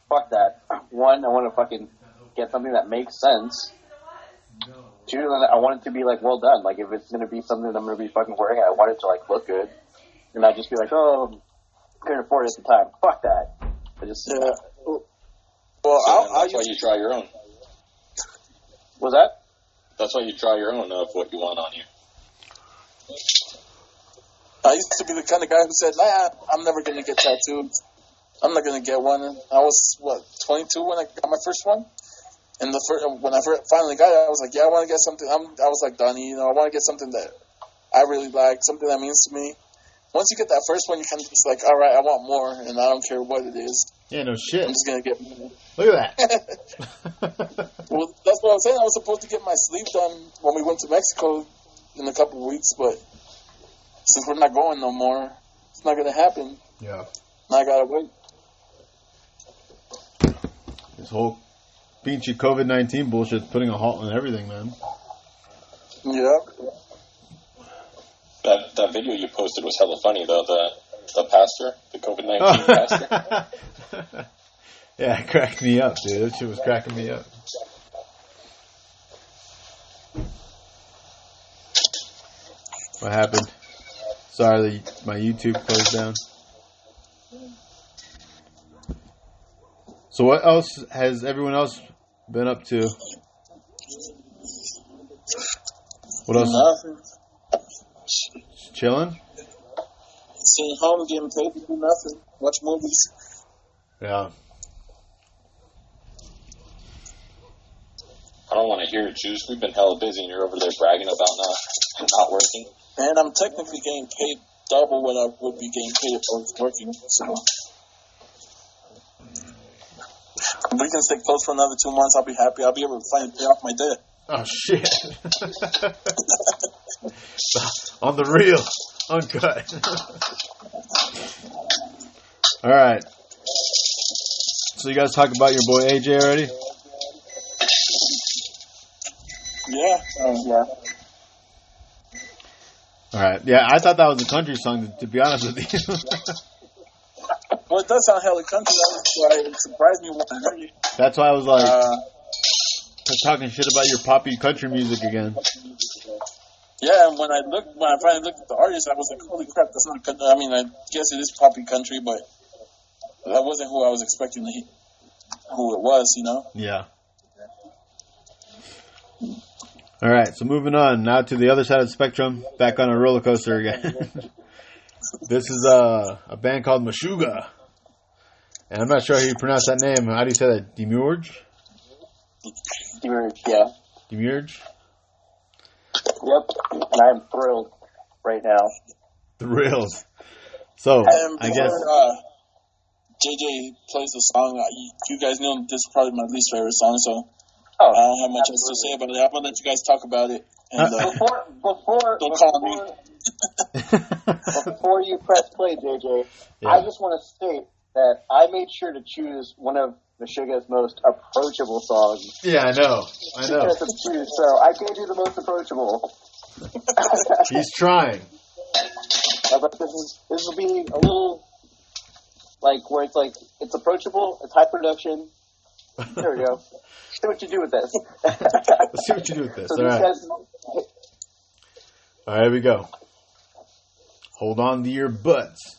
fuck that. One, I want to fucking get something that makes sense. Two, I want it to be like well done. Like if it's gonna be something that I'm gonna be fucking wearing, I want it to like look good, and not just be like, oh, couldn't afford it at the time. Fuck that. I just Yeah. Well, So I'll, then I'll that's why use, you try your own. was that? That's why you try your own of what you want on you. I used to be the kind of guy who said, "Nah, I'm never gonna get tattooed. I'm not gonna get one." I was what 22 when I got my first one, and the first when I fir- finally got it, I was like, "Yeah, I want to get something." I'm, I was like, "Donnie, you know, I want to get something that I really like, something that means to me." Once you get that first one, you kind of just like, "All right, I want more, and I don't care what it is. Yeah, no shit. I'm just gonna get." more." Look at that. Well, that's what I was saying. I was supposed to get my sleeve done when we went to Mexico in a couple of weeks, but since we're not going no more, it's not gonna happen. yeah. Now I gotta wait. This whole pinchy COVID 19 bullshit's putting a halt on everything, man. Yeah. That that video you posted was hella funny though. The the pastor, the COVID nineteen oh. pastor. yeah, it cracked me up, dude. That shit was cracking me up. What happened? Sorry, the, my YouTube closed down. So what else has everyone else been up to? What else? Nothing. Chilling? Sitting home getting paid to do nothing. Watch movies. Yeah. I don't want to hear it, Juice. We've been hella busy, and you're over there bragging about not not working. And I'm technically getting paid double what I would be getting paid if I was working. So we can stay close for another two months. I'll be happy. I'll be able to finally pay off my debt. Oh shit. On the real. Uncut. Alright. So you guys talk about your boy AJ already? Yeah. Um, Yeah. Alright. Yeah, I thought that was a country song to, be honest with you. well, it does sound hella country. That's why it surprised me when I heard it. That's why I was like Uh, talking shit about your poppy country music again. Yeah, and when I looked, when I finally looked at the artist, I was like, "Holy crap, that's not." country. I mean, I guess it is poppy country, but that wasn't who I was expecting to who it was. You know. Yeah. All right, so moving on now to the other side of the spectrum, back on a roller coaster again. this is a a band called Meshuggah, and I'm not sure how you pronounce that name. How do you say that? Demurge? You're- Yeah. Demurge? Yep. And I'm thrilled right now. Thrilled. So And I guess uh, JJ plays the song, uh, you, you guys know this is probably my least favorite song, so I Oh, don't have much else to say about it. I'm gonna let you guys talk about it. And uh, before before Don't call me. before, before you press play, JJ, Yeah. I just want to state that I made sure to choose one of Meshuggah's most approachable song. yeah, I know, I know. So I gave you the most approachable. He's trying. Uh, but this is this will be a little like where it's like it's approachable, it's high production. There we go. See what you do with this. Let's see what you do with this. So All these right, guys, all right, here we go. Hold on to your butts.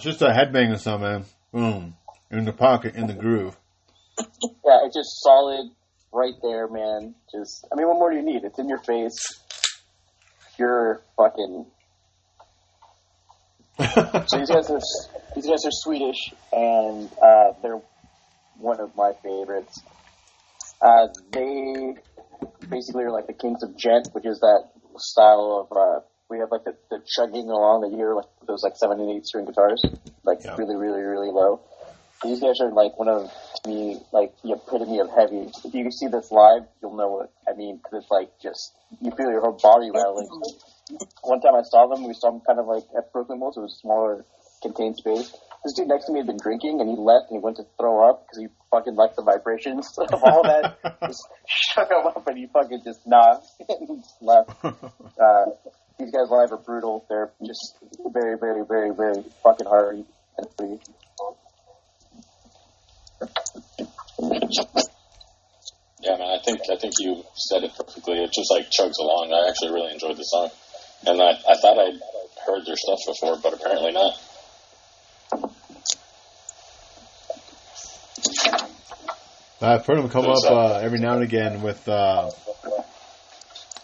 It's just a headbanger song, man. Boom. In the pocket, in the groove. Yeah, it's just solid, right there, man. Just, I mean, what more do you need? It's in your face. Pure fucking. So these guys are these guys are Swedish, and uh, they're one of my favorites. Uh, they basically are like the kings of djent, which is that style of uh, we have like the, the chugging along that you hear like those like seven and eight string guitars, like Yeah. really, really, really low. These guys are like one of to me like the epitome of heavy. If you see this live, you'll know what I mean because it's like just you feel your whole body rattling. One time I saw them, we saw them kind of like at Brooklyn Bowl, it was a smaller contained space. This dude next to me had been drinking, and he left, and he went to throw up because he fucking liked the vibrations of all that. just shook him up, and he fucking just nah, and just left. Uh, these guys live are brutal. They're just very, very, very, very fucking hard. Yeah, man, I think I think you said it perfectly. It just like chugs along. I actually really enjoyed the song, and I I thought I'd heard their stuff before, but apparently not. I've heard them come up uh, every now and again with uh,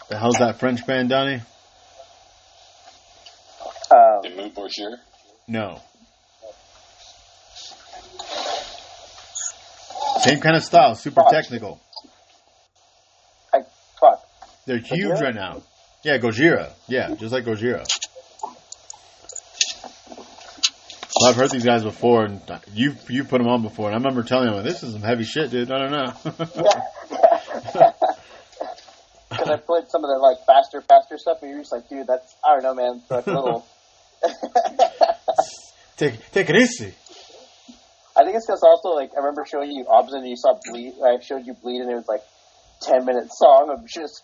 the hell's that French band, Donnie? The No. Same kind of style, super Fuck. technical. I fuck. They're huge Gojira? right now. Yeah, Gojira. Yeah, just like Gojira. Well, I've heard these guys before, and you you put them on before, and I remember telling them, "This is some heavy shit, dude." I don't know. Because I played some of the like faster, faster stuff, and you're just like, dude, that's I don't know, man. Like a little. take take it easy. I think it's because also like I remember showing you Obs and you saw bleed. I showed you bleed, and it was like ten minute song of just.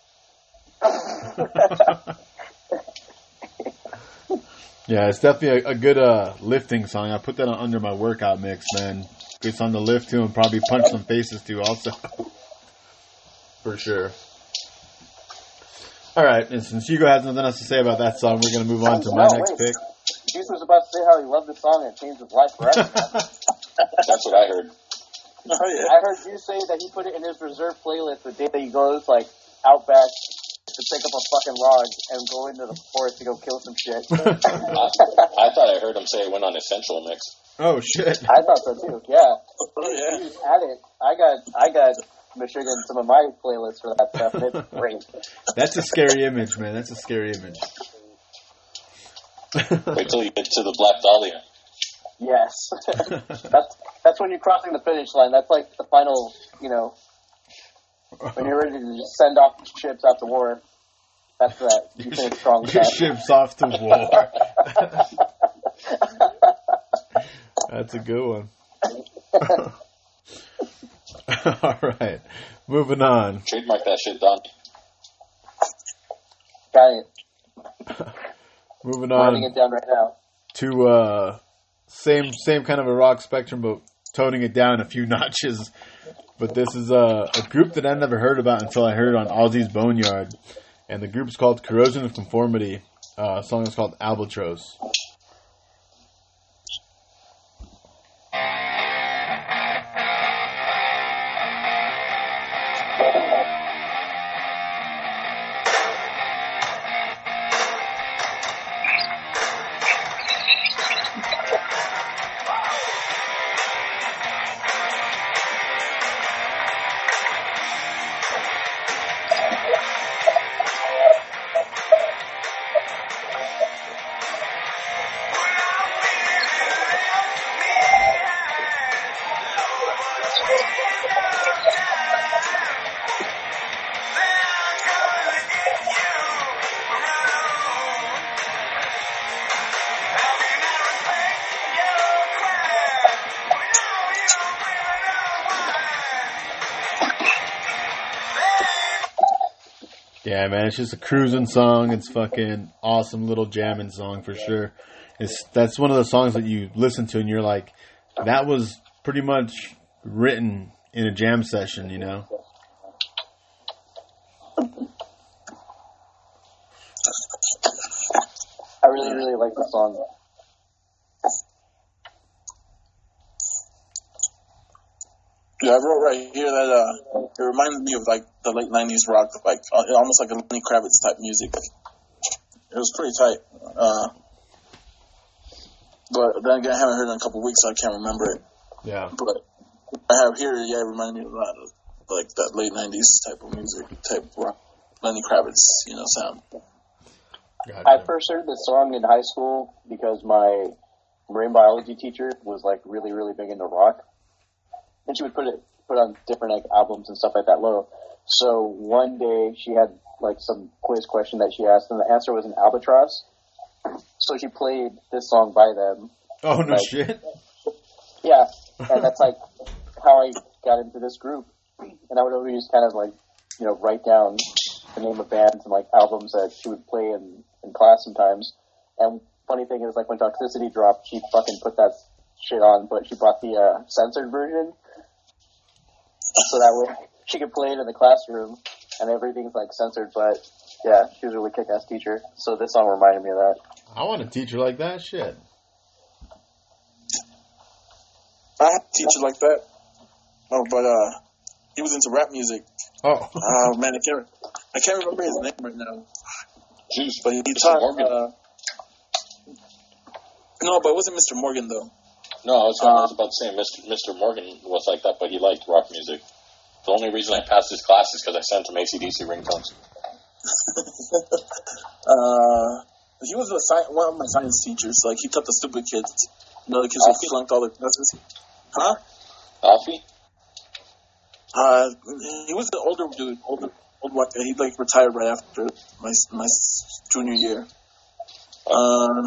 Yeah, it's definitely a, a good uh, lifting song. I put that on under my workout mix, man. Good song to lift to and probably punch some faces to, also. For sure. All right, and since Hugo has nothing else to say about that song, we're going to move on to my No, next wait. pick. Juice was about to say how he loved the song and it changed his life forever. That's what I heard. Oh yeah. I heard you say that he put it in his reserve playlist the day that he goes like out back to pick up a fucking log and go into the forest to go kill some shit. I, I thought I heard him say it went on Essential Mix. Oh, shit. I thought so too. Yeah, Oh yeah. He's had it. I got I got Michigan some of my playlists for that stuff, and it's great. That's a scary image, man. That's a scary image. Wait till you get to the Black Dahlia. Yes, that's that's when you're crossing the finish line. That's like the final, you know, when you're ready to just send off the ships out to war. That's that. You finish strong. with Your that. ship's off to war. That's a good one. All right, moving on. Trademark that shit, Don. Got it. Moving Writing on it down right now. to uh, same same kind of a rock spectrum, but toning it down a few notches. But this is a, a group that I never heard about until I heard on Ozzy's Boneyard, and the group's called Corrosion of Conformity. Uh, song is called Albatross. Yeah, man, it's just a cruising song. It's fucking awesome little jamming song for sure. It's that's one of the songs that you listen to and you're like, that was pretty much written in a jam session, you know. I really, really like the song. Yeah, I wrote right here that uh, it reminded me of like the late '90s rock, like uh, almost like a Lenny Kravitz type music. It was pretty tight. Uh, but then again, I haven't heard it in a couple weeks, so I can't remember it. Yeah. But I have here, yeah, it reminded me a lot of like that late '90s type of music, type of rock, Lenny Kravitz, you know, sound. I first heard this song in high school because my marine biology teacher was like really, really big into rock, and she would put it put on different like albums and stuff like that. Low. So one day she had like some quiz question that she asked, and the answer was an albatross. So she played this song by them. Oh no Like- shit. Yeah, and that's like how I got into this group. And I would always kind of like, you know, write down the name of bands and like albums that she would play in, in class sometimes. And funny thing is, like when Toxicity dropped, she fucking put that shit on, but she brought the uh, censored version, so that way she could play it in the classroom, and everything's like censored. But yeah, she was a really kick-ass teacher. So this song reminded me of that. I want a teacher like that. Shit. I had a teacher like that. Oh, but uh, he was into rap music. Oh. Oh man, I can't, I can't remember his name right now. Jeez, But he Mr. taught. Uh, no, but it wasn't Mr. Morgan though. No, I was, I was about to say Mr. Mr. Morgan was like that, but he liked rock music. The only reason I passed his class is because I sent him ACDC ringtones. Uh, he was a sci- one of my science teachers. Like he taught the stupid kids. You know, the kids who flunked all their classes. Huh? Alfie? Uh, he was an older dude, older, old white. He like retired right after my my junior year. Uh,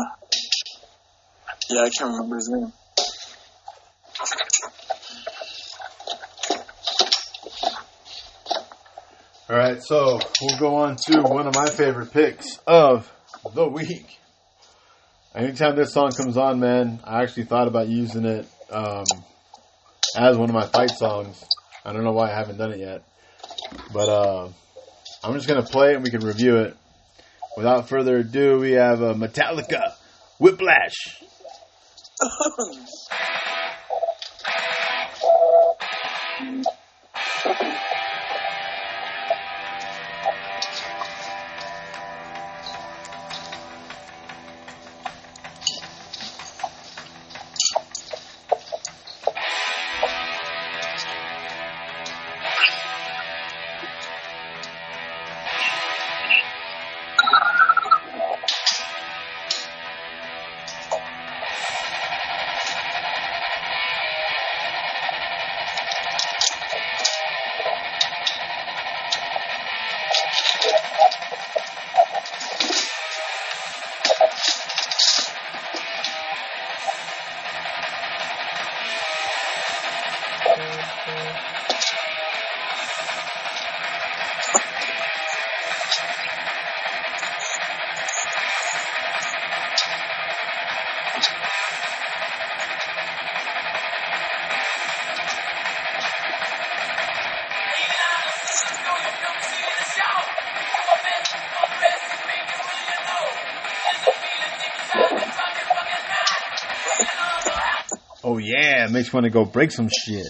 yeah, I can't remember his name. All right, so we'll go on to one of my favorite picks of the week. Anytime this song comes on, man, I actually thought about using it um, as one of my fight songs. I don't know why I haven't done it yet, but uh, I'm just gonna play it and we can review it. Without further ado, we have Metallica, Whiplash. makes me want to go break some shit.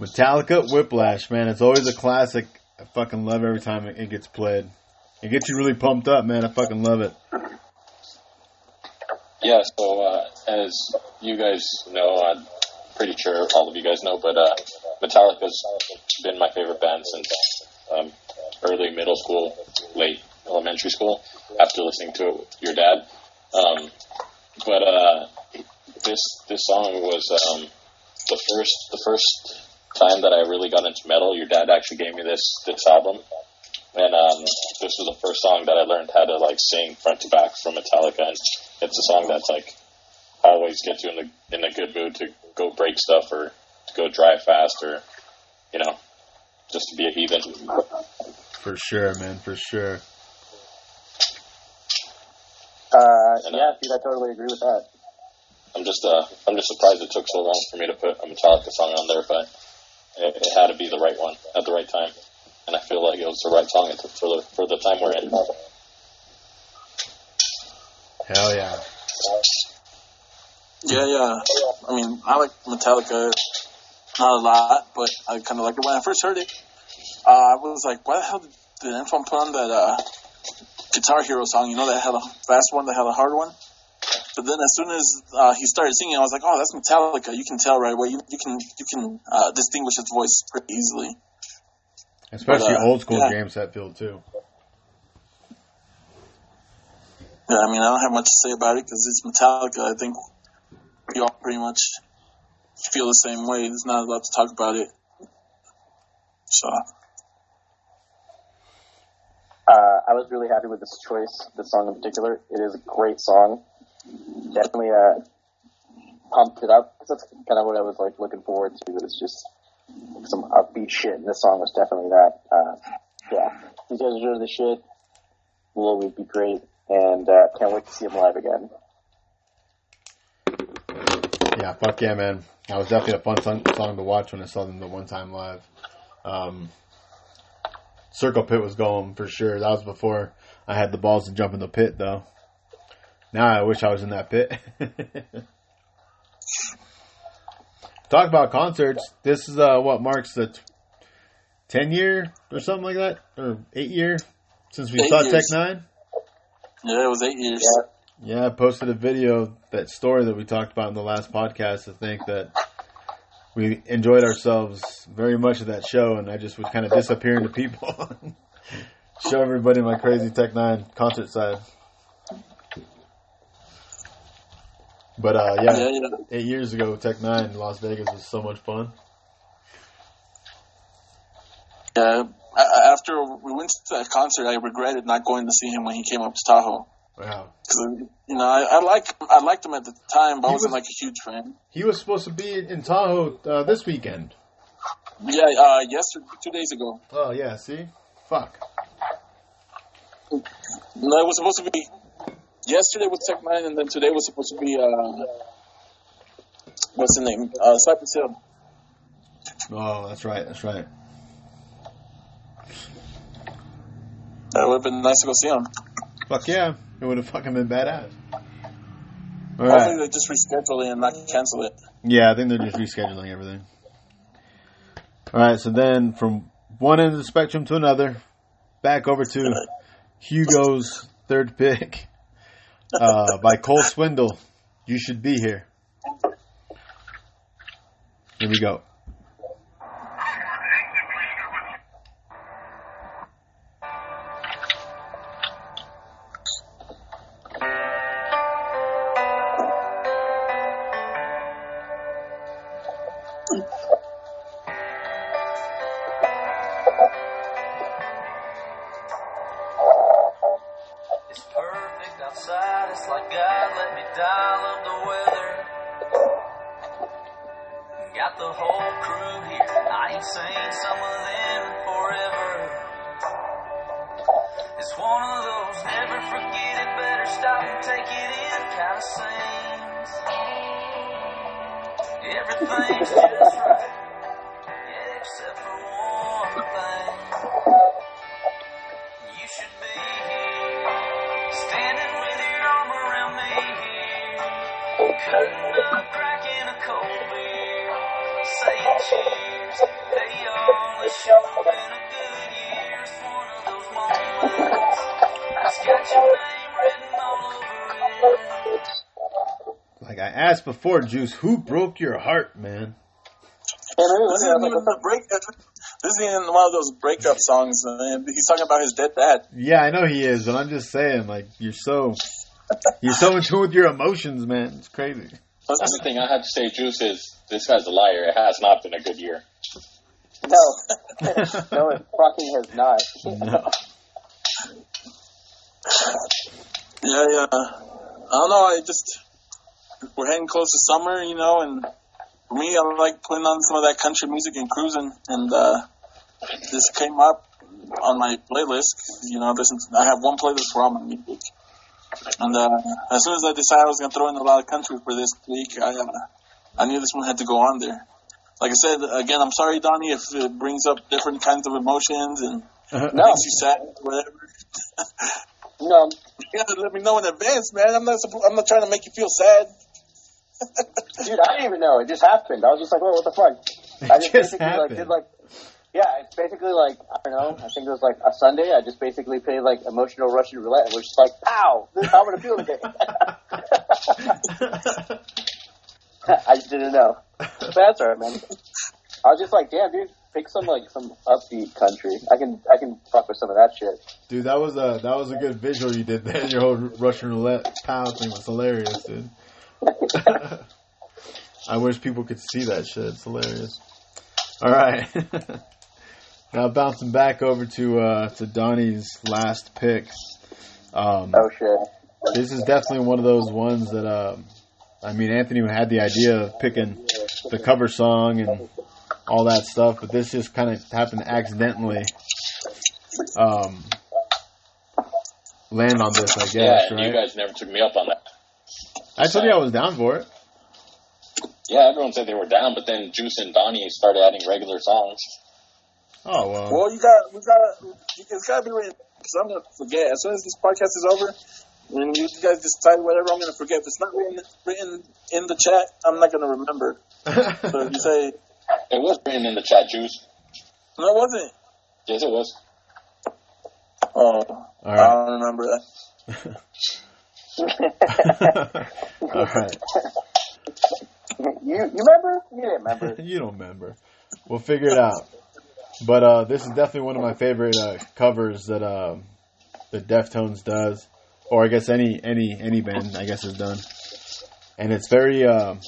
Metallica Whiplash, man, it's always a classic. I fucking love every time it gets played. It gets you really pumped up, man. I fucking love it. Yeah, so uh, as you guys know, I'm pretty sure all of you guys know, but uh, Metallica's been my favorite band since um, early middle school, late elementary school, after listening to it with your dad. Um, but uh, this this song was um, the first the first time that I really got into metal. Your dad actually gave me this this album, and um, this was the first song that I learned how to like sing front to back from Metallica. And it's a song that's like always gets you in the in a good mood to go break stuff or to go drive fast or you know, just to be a heathen. For sure, man. For sure. Uh, yeah, dude, I totally agree with that. I'm just uh, I'm just surprised it took so long for me to put a Metallica song on there, but it, it had to be the right one at the right time, and I feel like it was the right song for the for the time we're in. Hell yeah. Yeah, yeah. I mean, I like Metallica not a lot, but I kind of liked it when I first heard it. Uh, I was like, why the hell did the put on that uh, Guitar Hero song? You know, that had a fast one, that had a hard one. But then, as soon as uh, he started singing, I was like, "Oh, that's Metallica." You can tell right away. You, you can you can uh, distinguish his voice pretty easily. Especially But, uh, old school yeah. James Hetfield too. Yeah, I mean, I don't have much to say about it because it's Metallica. I think we all pretty much feel the same way. There's not a lot to talk about it. So, Uh, I was really happy with this choice, this song in particular. It is a great song. Definitely uh, pumped it up. That's kind of what I was like looking forward to. It's just some upbeat shit, and this song was definitely that. Uh, yeah, you guys doing the shit. Will would be great, and uh, can't wait to see them live again. Yeah, fuck yeah, man. That was definitely a fun song, song to watch when I saw them the one time live. Um, Circle Pit was going for sure. That was before I had the balls to jump in the pit, though. Now I wish I was in that pit. Talk about concerts. This is uh, what marks the t- ten year or something like that, or eight year since we Eight saw Tech N9ne. yeah, it was eight years. Yeah. Yeah, I posted a video, that story that we talked about in the last podcast. I think that we enjoyed ourselves very much at that show, and I just would kind of disappear into people, show everybody my crazy Tech N9ne concert side. But uh, yeah, Yeah, yeah. eight years ago, Tech N9ne in Las Vegas was so much fun. Yeah, after we went to that concert, I regretted not going to see him when he came up to Tahoe. Wow, you know, I, I like I liked him at the time, but I wasn't was- like a huge fan. he was supposed to be in Tahoe uh, this weekend. Yeah, uh, yesterday, two days ago. Oh yeah, see, fuck. No, it was supposed to be yesterday was Tech N9ne, and then today was supposed to be uh, what's the name? Uh, Cypress Hill. Oh, that's right, that's right. That would have been nice to go see him. Fuck yeah, it would have fucking been badass. All right. they just reschedule it and not cancel it. Yeah, I think they're just rescheduling everything. All right, so then from one end of the spectrum to another, back over to Hugo's third pick uh, by Cole Swindle. You should be here. Here we go. Asked before, Juice, who broke your heart, man? Oh, this isn't even a break. Uh, this isn't even one of those breakup songs, man. He's talking about his dead dad. Yeah, I know he is, but I'm just saying, like you're so you're so in tune with your emotions, man. It's crazy. The only thing I have to say, Juice, is this guy's a liar. It has not been a good year. No, no, it fucking has not. No. Yeah, yeah. I don't know. I just we're heading close to summer, you know, and for me, I like putting on some of that country music and cruising, and uh, this came up on my playlist. You know, this I have one playlist for all my music, and uh, as soon as I decided I was gonna throw in a lot of country for this week, I uh, I knew this one had to go on there. Like I said, again, I'm sorry, Donnie, if it brings up different kinds of emotions and No, makes you sad, whatever. no, You gotta let me know in advance, man. I'm not. I'm not trying to make you feel sad. dude, I didn't even know. It just happened. I was just like, "Oh, what the fuck?" I just, just basically like did like, yeah, it's basically like I don't know. I think it was like a Sunday. I just basically played like emotional Russian roulette, and was just like, "Pow! This is how I'm gonna feel today." I just didn't know. But that's alright, man. I was just like, "Damn, dude, pick some like some upbeat country. I can I can fuck with some of that shit." Dude, that was a that was a good visual you did there. Your whole Russian roulette pow thing was hilarious, dude. I wish people could see that shit. It's hilarious. All right. now bouncing back over to uh, to Donnie's last pick. Um, Oh shit. this is definitely one of those ones that um, I mean Anthony had the idea of picking the cover song and all that stuff, but this just kind of happened accidentally um, land on this, I guess, yeah, right? you guys never took me up on that. I told you I was down for it. Yeah, everyone said they were down, but then Juice and Donnie started adding regular songs. Oh well, Well, you got, we got, it's got to be written. Because I'm gonna forget as soon as this podcast is over. When you guys decide whatever, I'm gonna forget. If it's not written, written in the chat, I'm not gonna remember. So if you say It was written in the chat, Juice. no, it wasn't. Yes, it was. Oh, all I don't remember that. all right. You you remember? You didn't remember. you don't remember. We'll figure it out. But uh, this is definitely one of my favorite uh, covers that um, that Deftones does, or I guess any any any band I guess has done. And it's very um,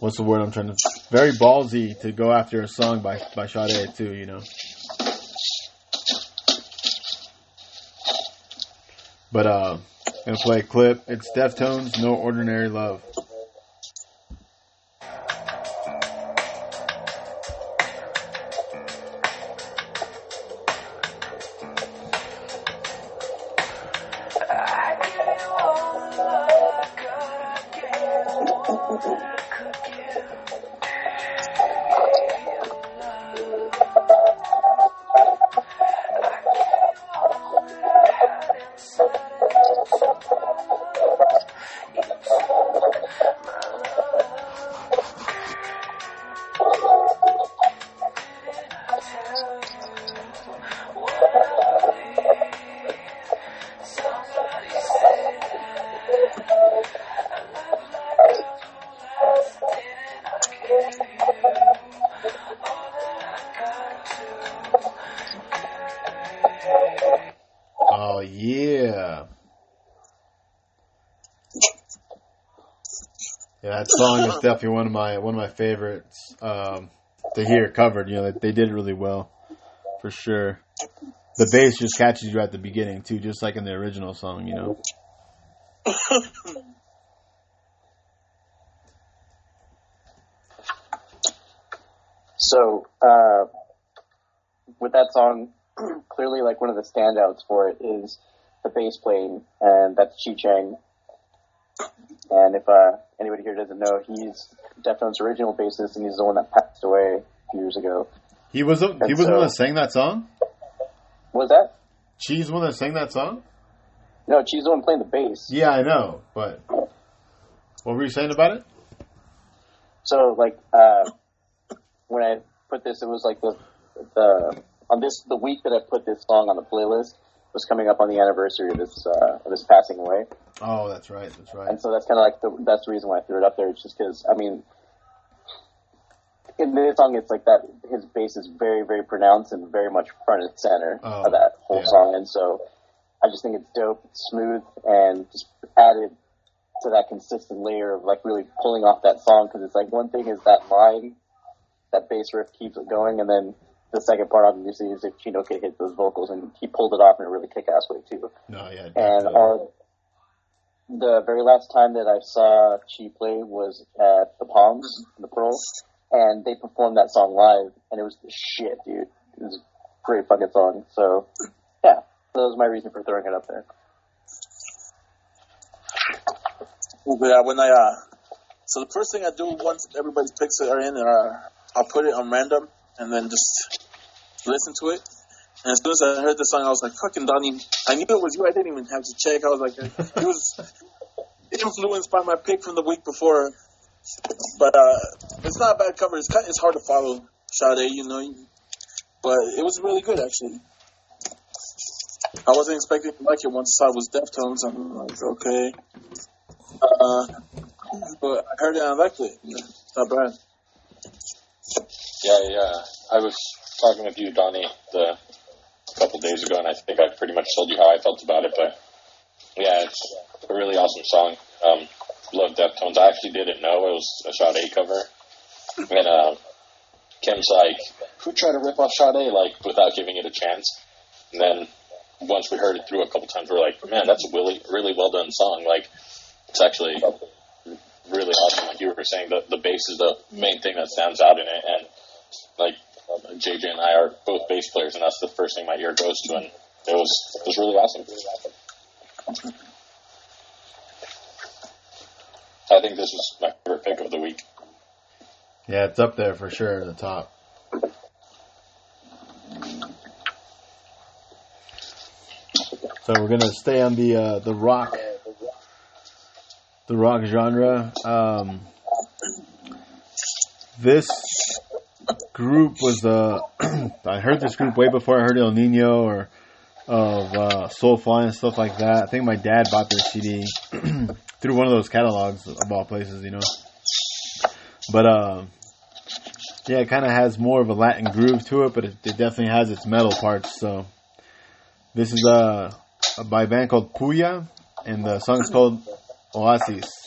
what's the word I'm trying to very ballsy to go after a song by by Sade too. You know. But uh, gonna play a clip. It's Deftones, No Ordinary Love. Song is definitely one of my one of my favorites um, to hear covered. You know, they, they did it really well, for sure. The bass just catches you at the beginning too, just like in the original song. You know. So, uh, with that song, clearly, like one of the standouts for it is the bass playing, and that's Chi Cheng. And if uh, anybody here doesn't know, he's Deftones' original bassist, and he's the one that passed away a few years ago. He was the, he was the one that sang that song. Was that? She's the one that sang that song. No, she's the one playing the bass. Yeah, I know, but what were you saying about it? So, like, uh, when I put this, it was like the the on this the week that I put this song on the playlist was coming up on the anniversary of this uh, of his passing away. Oh, that's right, that's right. And so that's kind of like the that's the reason why I threw it up there. It's just because I mean, in this song, it's like that his bass is very very pronounced and very much front and center Oh, of that whole yeah. song. And so I just think it's dope, it's smooth, and just added to that consistent layer of like really pulling off that song because it's like one thing is that line, that bass riff keeps it going, and then the second part obviously is if Chino could hit those vocals and he pulled it off in a really kick ass way too No, yeah, and definitely. all the very last time that I saw Chi play was at the Palms, in the Pearl, and they performed that song live, and it was the shit, dude. It was a great fucking song. So, yeah, that was my reason for throwing it up there. But yeah, when I uh, so the first thing I do once everybody's picks are in, uh, I'll put it on random and then just listen to it. And as soon as I heard the song, I was like, "Fucking Donnie!" I knew it was you. I didn't even have to check. I was like, it was influenced by my pick from the week before. But uh, it's not a bad cover. It's kind it's hard to follow Sade, you know, but it was really good actually. I wasn't expecting to like it once I was Deftones. I'm like, okay. Uh, but I heard it and I liked it. It's not bad. Yeah, yeah. I was talking with you, Donnie, the a couple days ago, and I think I pretty much told you how I felt about it. But yeah, it's a really awesome song. Um, love Deftones. I actually didn't know it was a Sade cover, and uh, Kim's like, "Who tried to rip off Sade?" Like without giving it a chance. And then once we heard it through a couple times, we're like, "Man, that's a really, really well done song." Like it's actually really awesome. Like you were saying, the the bass is the main thing that stands out in it, and like uh, JJ and I are both bass players, and that's the first thing my ear goes to, and it was it was really awesome. I think this is my favorite pick of the week. Yeah, it's up there for sure, the top. So we're gonna stay on the uh, the rock, the rock genre. Um, this group was uh, I heard this group way before I heard Ill Niño or of uh, Soulfly and stuff like that. I think my dad bought their CD through one of those catalogs of all places, you know. But uh, yeah, it kind of has more of a Latin groove to it, but it, it definitely has its metal parts. So this is uh, by a band called Puya, and the song is called Oasis.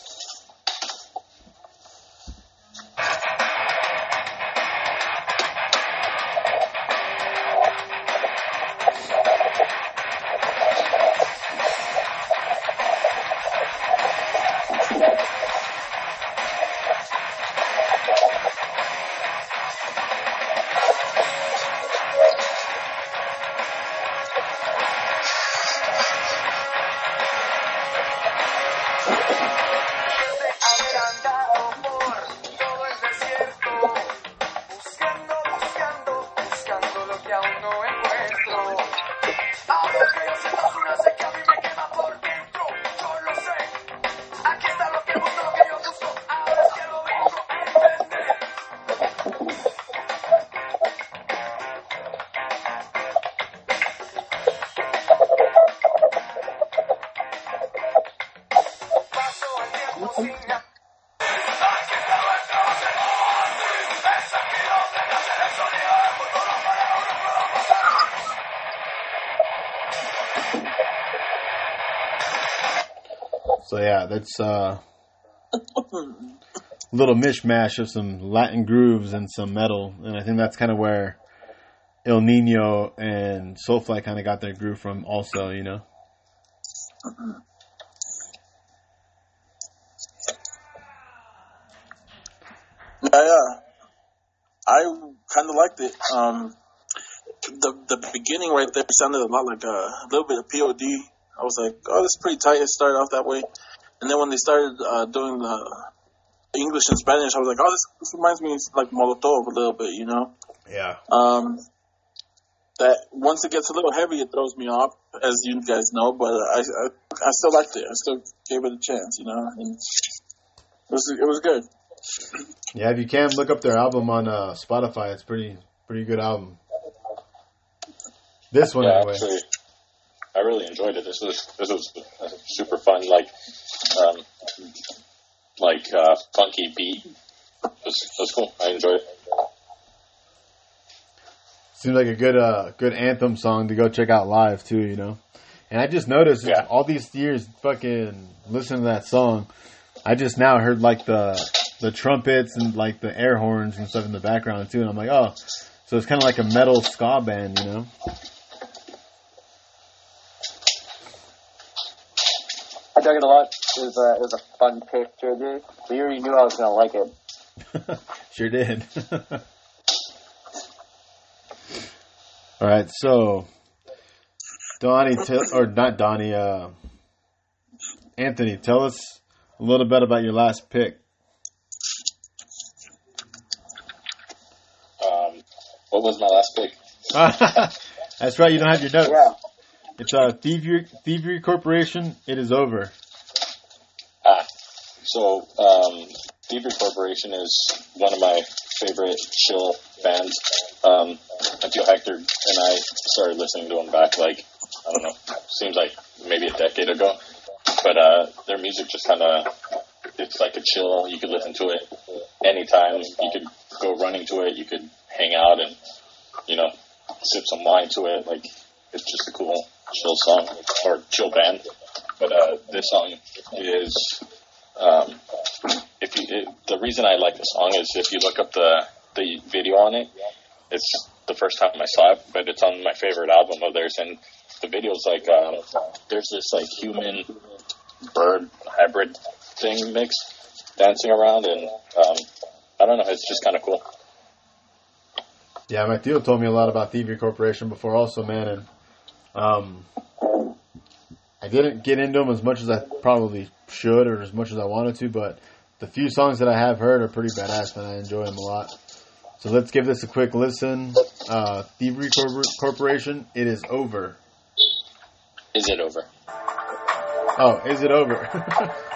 That's uh, a little mishmash of some Latin grooves and some metal, and I think that's kind of where Ill Niño and Soulfly kind of got their groove from, also, you know. Yeah, yeah. I kind of liked it. Um, the the beginning right there sounded a lot like a, a little bit of POD. I was like, oh, this is pretty tight. It started off that way, and then when they started uh, doing the English and Spanish, I was like, oh, this, this reminds me of like Molotov a little bit, you know. Yeah. Um, that once it gets a little heavy, it throws me off, as you guys know. But I, I, I still liked it. I still gave it a chance, you know. And it was it was good. Yeah, if you can look up their album on uh, Spotify, it's pretty pretty good album. This one yeah, anyway. actually, I really enjoyed it. This was this was a super fun, like um, like uh, funky beat. It was, it was cool. I enjoyed it. Seems like a good uh good anthem song to go check out live too, you know. And I just noticed Yeah. all these years fucking listening to that song, I just now heard like the the trumpets and like the air horns and stuff in the background too, and I'm like, oh, so it's kind of like a metal ska band, you know? Dug it a lot. it was a it was a fun pick, JJ. So you already knew I was gonna like it. sure did. All right, so Donnie, tell, or not Donnie, uh, Anthony, tell us a little bit about your last pick. Um, what was my last pick? That's right, you don't have your notes. Yeah. It's a Thievery, Thievery Corporation. It is over. Ah, so um, Thievery Corporation is one of my favorite chill bands. Um, until Hector and I started listening to them back, like I don't know, seems like maybe a decade ago. But uh, their music just kind of it's like a chill. You could listen to it anytime. You could go running to it. You could hang out and you know sip some wine to it. Like it's just a cool chill song or chill band. But uh, this song is um, if you it, the reason I like the song is if you look up the the video on it, it's the first time I saw it, but it's on my favorite album of theirs, and the video's like um, there's this like human bird hybrid thing mix dancing around, and um, I don't know, it's just kind of cool. Yeah, my Theo told me a lot about Thievery Corporation before, also, man, and um, I didn't get into them as much as I probably should, or as much as I wanted to, but the few songs that I have heard are pretty badass, and I enjoy them a lot. So let's give this a quick listen. Uh, Thievery Corpor- Corporation, it is over. Is it over? Oh, is it over?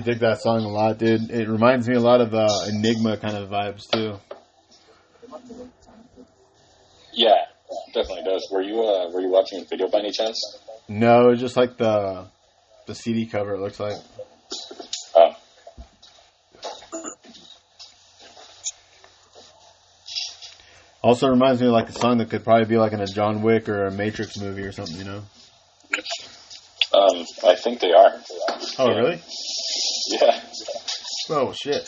really dig that song a lot, dude. It reminds me a lot of uh, Enigma kind of vibes, too. Yeah, definitely does. Were you uh, were you watching the video by any chance? No, just like the the CD cover, it looks like. Oh, Also reminds me of like a song that could probably be like in a John Wick or a Matrix movie or something, you know? um, I think they are. Oh, Yeah. really? Oh, shit.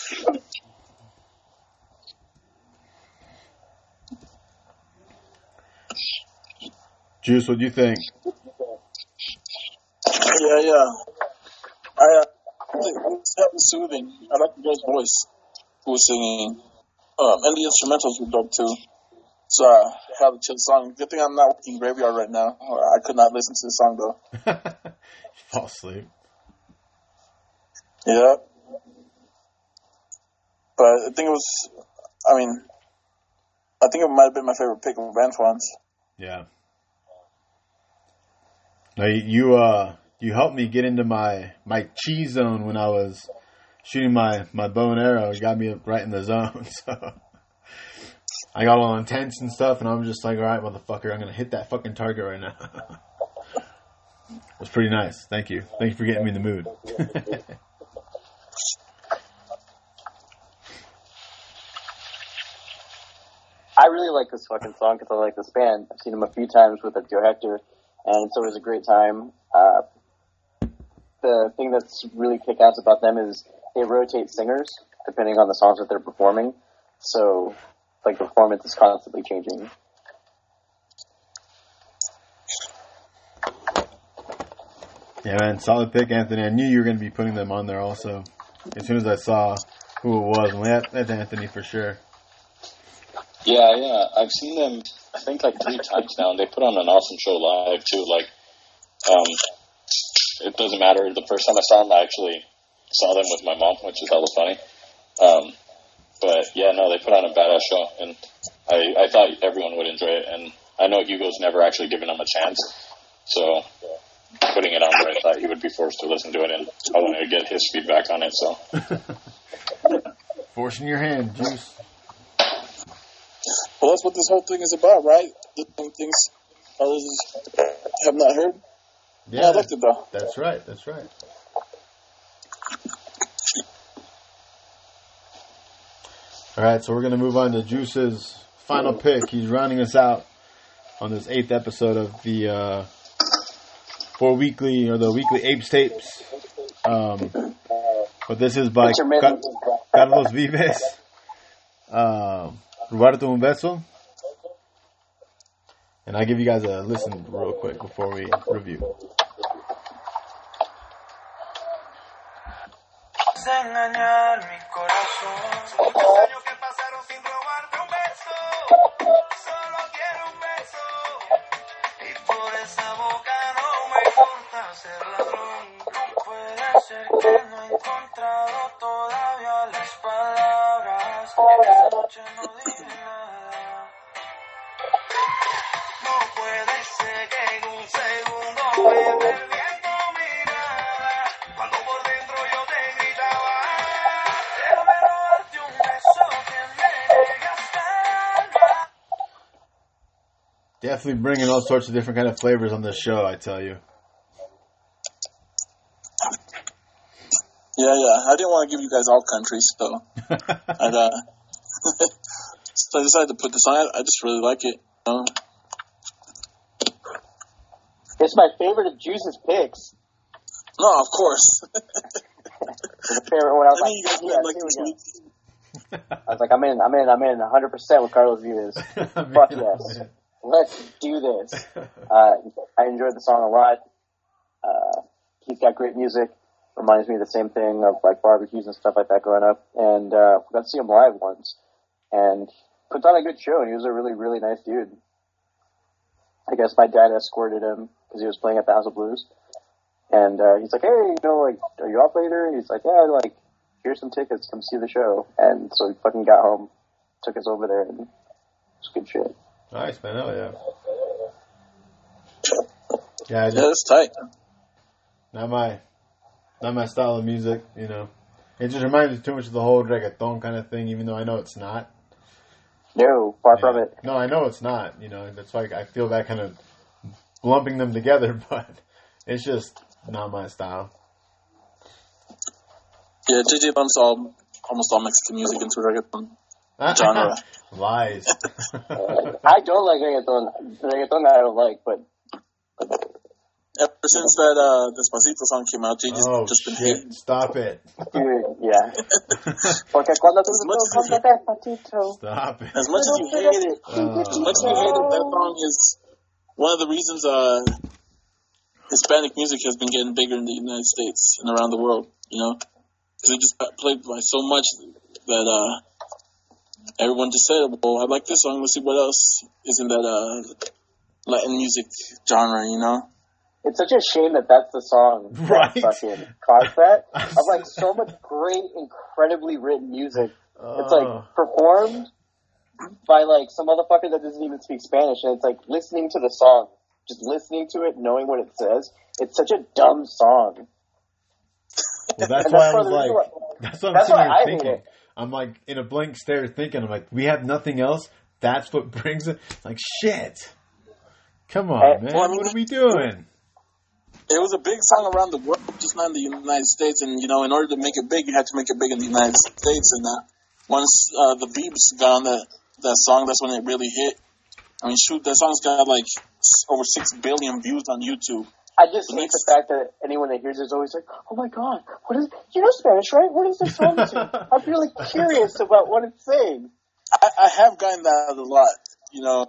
Juice, what do you think? Yeah, yeah. I uh, it's soothing. I like the girl's voice who was singing. Um, and the instrumentals were dope too. So I had a chill song. Good thing I'm not working graveyard right now. I could not listen to the song though. Fall asleep. Yeah. Think it was, I mean, I think it might have been my favorite pick of Antoine's. Yeah. Now you, uh you helped me get into my my chi zone when I was shooting my my bow and arrow. You got me right in the zone. So I got all intense and stuff, and I'm just like, all right, motherfucker, I'm gonna hit that fucking target right now. it was pretty nice. Thank you. Thank you for getting me in the mood. I really like this fucking song because I like this band. I've seen them a few times with Joe Hector, and it's always a great time. Uh, the thing that's really kick-ass about them is they rotate singers depending on the songs that they're performing. So, like, performance is constantly changing. yeah, man, solid pick, Anthony. I knew you were gonna be putting them on there also. As soon as I saw who it was, and that's Anthony for sure. Yeah, yeah. I've seen them. I think like three times now, and they put on an awesome show live too. Like, um, it doesn't matter. The first time I saw them, I actually saw them with my mom, which is hella funny. Um, but yeah, no, they put on a badass show, and I, I thought everyone would enjoy it. And I know Hugo's never actually given them a chance, so putting it on there, I thought he would be forced to listen to it, and I wanted to get his feedback on it. So Forcing your hand, Juice. Well, that's what this whole thing is about, right? Things others have not heard. Yeah, I liked it though. That's right. That's right. All right, so we're gonna move on to Juice's final pick. He's rounding us out on this eighth episode of the uh, four weekly or the weekly Apes tapes. Um, but this is by Ca- Carlos Vives, um, Robarte Un Beso, and I'll give you guys a listen real quick before we review. encontrado todavía las palabras. Esa noche no Definitely bringing all sorts of different kind of flavors on this show. I tell you. Yeah, yeah. I didn't want to give you guys all countries, so I'd, uh, so I decided to put this on. I, I just really like it. Um, It's my favorite of Juice's picks. no, of course. The favorite one. I was I like, think you guys yes, might like here we this go. week. I was like, I'm in, I'm in, I'm in 100% with Carlos Vives. Fuck yes. Let's do this. Uh, I enjoyed the song a lot. Uh, he's got great music. Reminds me of the same thing of like barbecues and stuff like that growing up. And uh, we got to see him live once, and put on a good show. And he was a really, really nice dude. I guess my dad escorted him because he was playing at the House of Blues. And uh, he's like, "Hey, you know, like, are you off later?" And he's like, "Yeah, like, here's some tickets. Come see the show." And so he fucking got home, took us over there, and it was good shit. Nice man, hell yeah. Yeah, I Yeah, that's tight. not my, not my style of music. You know, it just reminds me too much of the whole reggaeton kind of thing. Even though I know it's not. No, far from it. No, I know it's not. You know, that's why I feel that kind of lumping them together, but it's just not my style. Yeah, JJ bumps all almost all Mexican music into reggaeton genre. Lies. I don't like reggaeton. Reggaeton I don't like, but Ever since that uh, Despacito song came out, JJ's oh just been shit! hating. Stop it! dude, yeah. Porque cuando tú As much as- tocas despacito, Stop it! As much as you hate it, Uh, as much as you hate it, that song is one of the reasons uh, Hispanic music has been getting bigger in the United States and around the world. You know, because it just got played by so much that uh, everyone just said, "Well, I like this song. Let's see what else is in that uh, Latin music genre." You know. it's such a shame that that's the song Right. that fucking caused that. Of like so much great, incredibly written music. It's like uh, performed by like some motherfucker that doesn't even speak Spanish, and it's like listening to the song, just listening to it, knowing what it says. It's such a dumb song. well, that's And why I was of like, that's what I'm that's sitting why here I hate thinking. I'm like in a blank stare, thinking. I'm like, we have nothing else. That's what brings it. Like shit. Come on, Eh, man. well, I mean, what are we doing? It was a big song around the world, just not in the United States. And you know, in order to make it big, you had to make it big in the United States. And uh, once uh, the Biebs got on that that song, that's when it really hit. I mean, shoot, that song's got like over six billion views on YouTube. I just hate the fact that anyone that hears it is always like, "Oh my god, what is? You know Spanish, right? What is this song to?" I'm really curious about what it's saying. I, I have gotten that a lot. You know,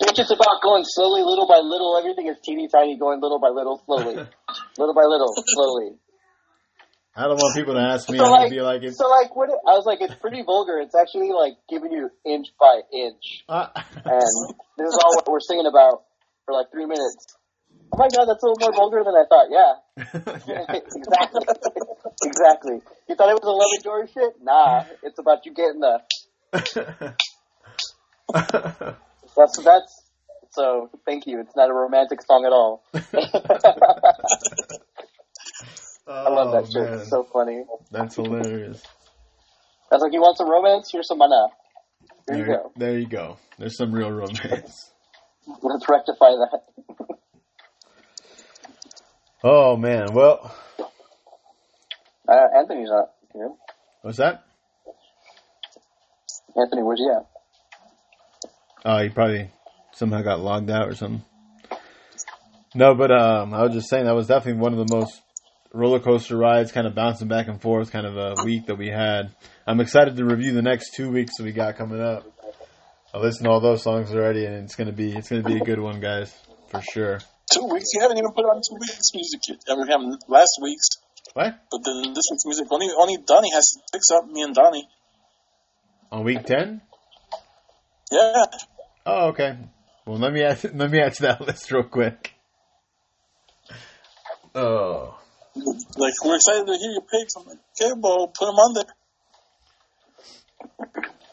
It's just about going slowly, little by little. Everything is teeny tiny, going little by little, slowly, little by little, slowly. I don't want people to ask me. So I'm like, be like, it's, so like, what? I was like, it's pretty vulgar. It's actually like giving you inch by inch, uh, and this is all what we're singing about for like three minutes. Oh my god, that's a little more vulgar than I thought. Yeah, exactly, exactly. You thought it was a love and joy shit? Nah, it's about you getting the. That's that's. So thank you. It's not a romantic song at all. I love that shit. Oh, man. It's so funny. That's hilarious. That's like, you want some romance? Here's some Maná. Here you go. there you go. There's some real romance. Let's rectify that. Oh man. Well, Uh, Anthony's not here. what's that? Anthony, where's he at? Oh, he probably somehow got logged out or something. No, but um, I was just saying that was definitely one of the most roller coaster rides, kind of bouncing back and forth, kind of a week that we had. I'm excited to review the next two weeks that we got coming up. I listened to all those songs already, and it's gonna be it's gonna be a good one, guys, for sure. Two weeks. You haven't even put on two weeks music yet. I mean, we have last week's, What but then this week's music. Only only Donnie has picks up. Me and Donnie. on week ten? Yeah. Oh, okay. Well, let me add let me add to that list real quick. Oh, Like we're excited to hear your picks. I'm like, okay, well, put them on there.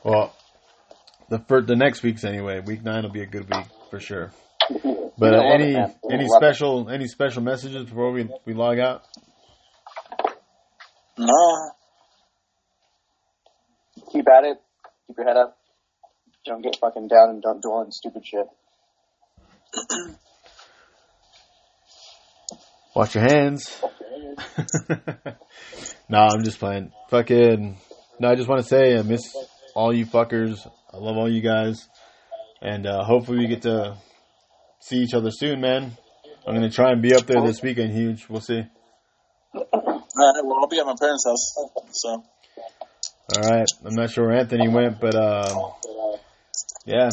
well, the for the next week's anyway. Week nine will be a good week for sure. But uh, any it, man. You're any gonna love it. special any special messages before we we log out? No. Keep at it. Keep your head up. Don't get fucking down and don't dwell on stupid shit. Wash your hands. no, I'm just playing. Fucking. No, I just want to say I miss all you fuckers. I love all you guys, and uh, hopefully we get to see each other soon, man. I'm gonna try and be up there this weekend, huge. We'll see. All right. Well, I'll be at my parents' house. So. All right. I'm not sure where Anthony went, but um, yeah.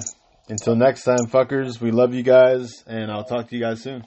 Until next time, fuckers. We love you guys, and I'll talk to you guys soon.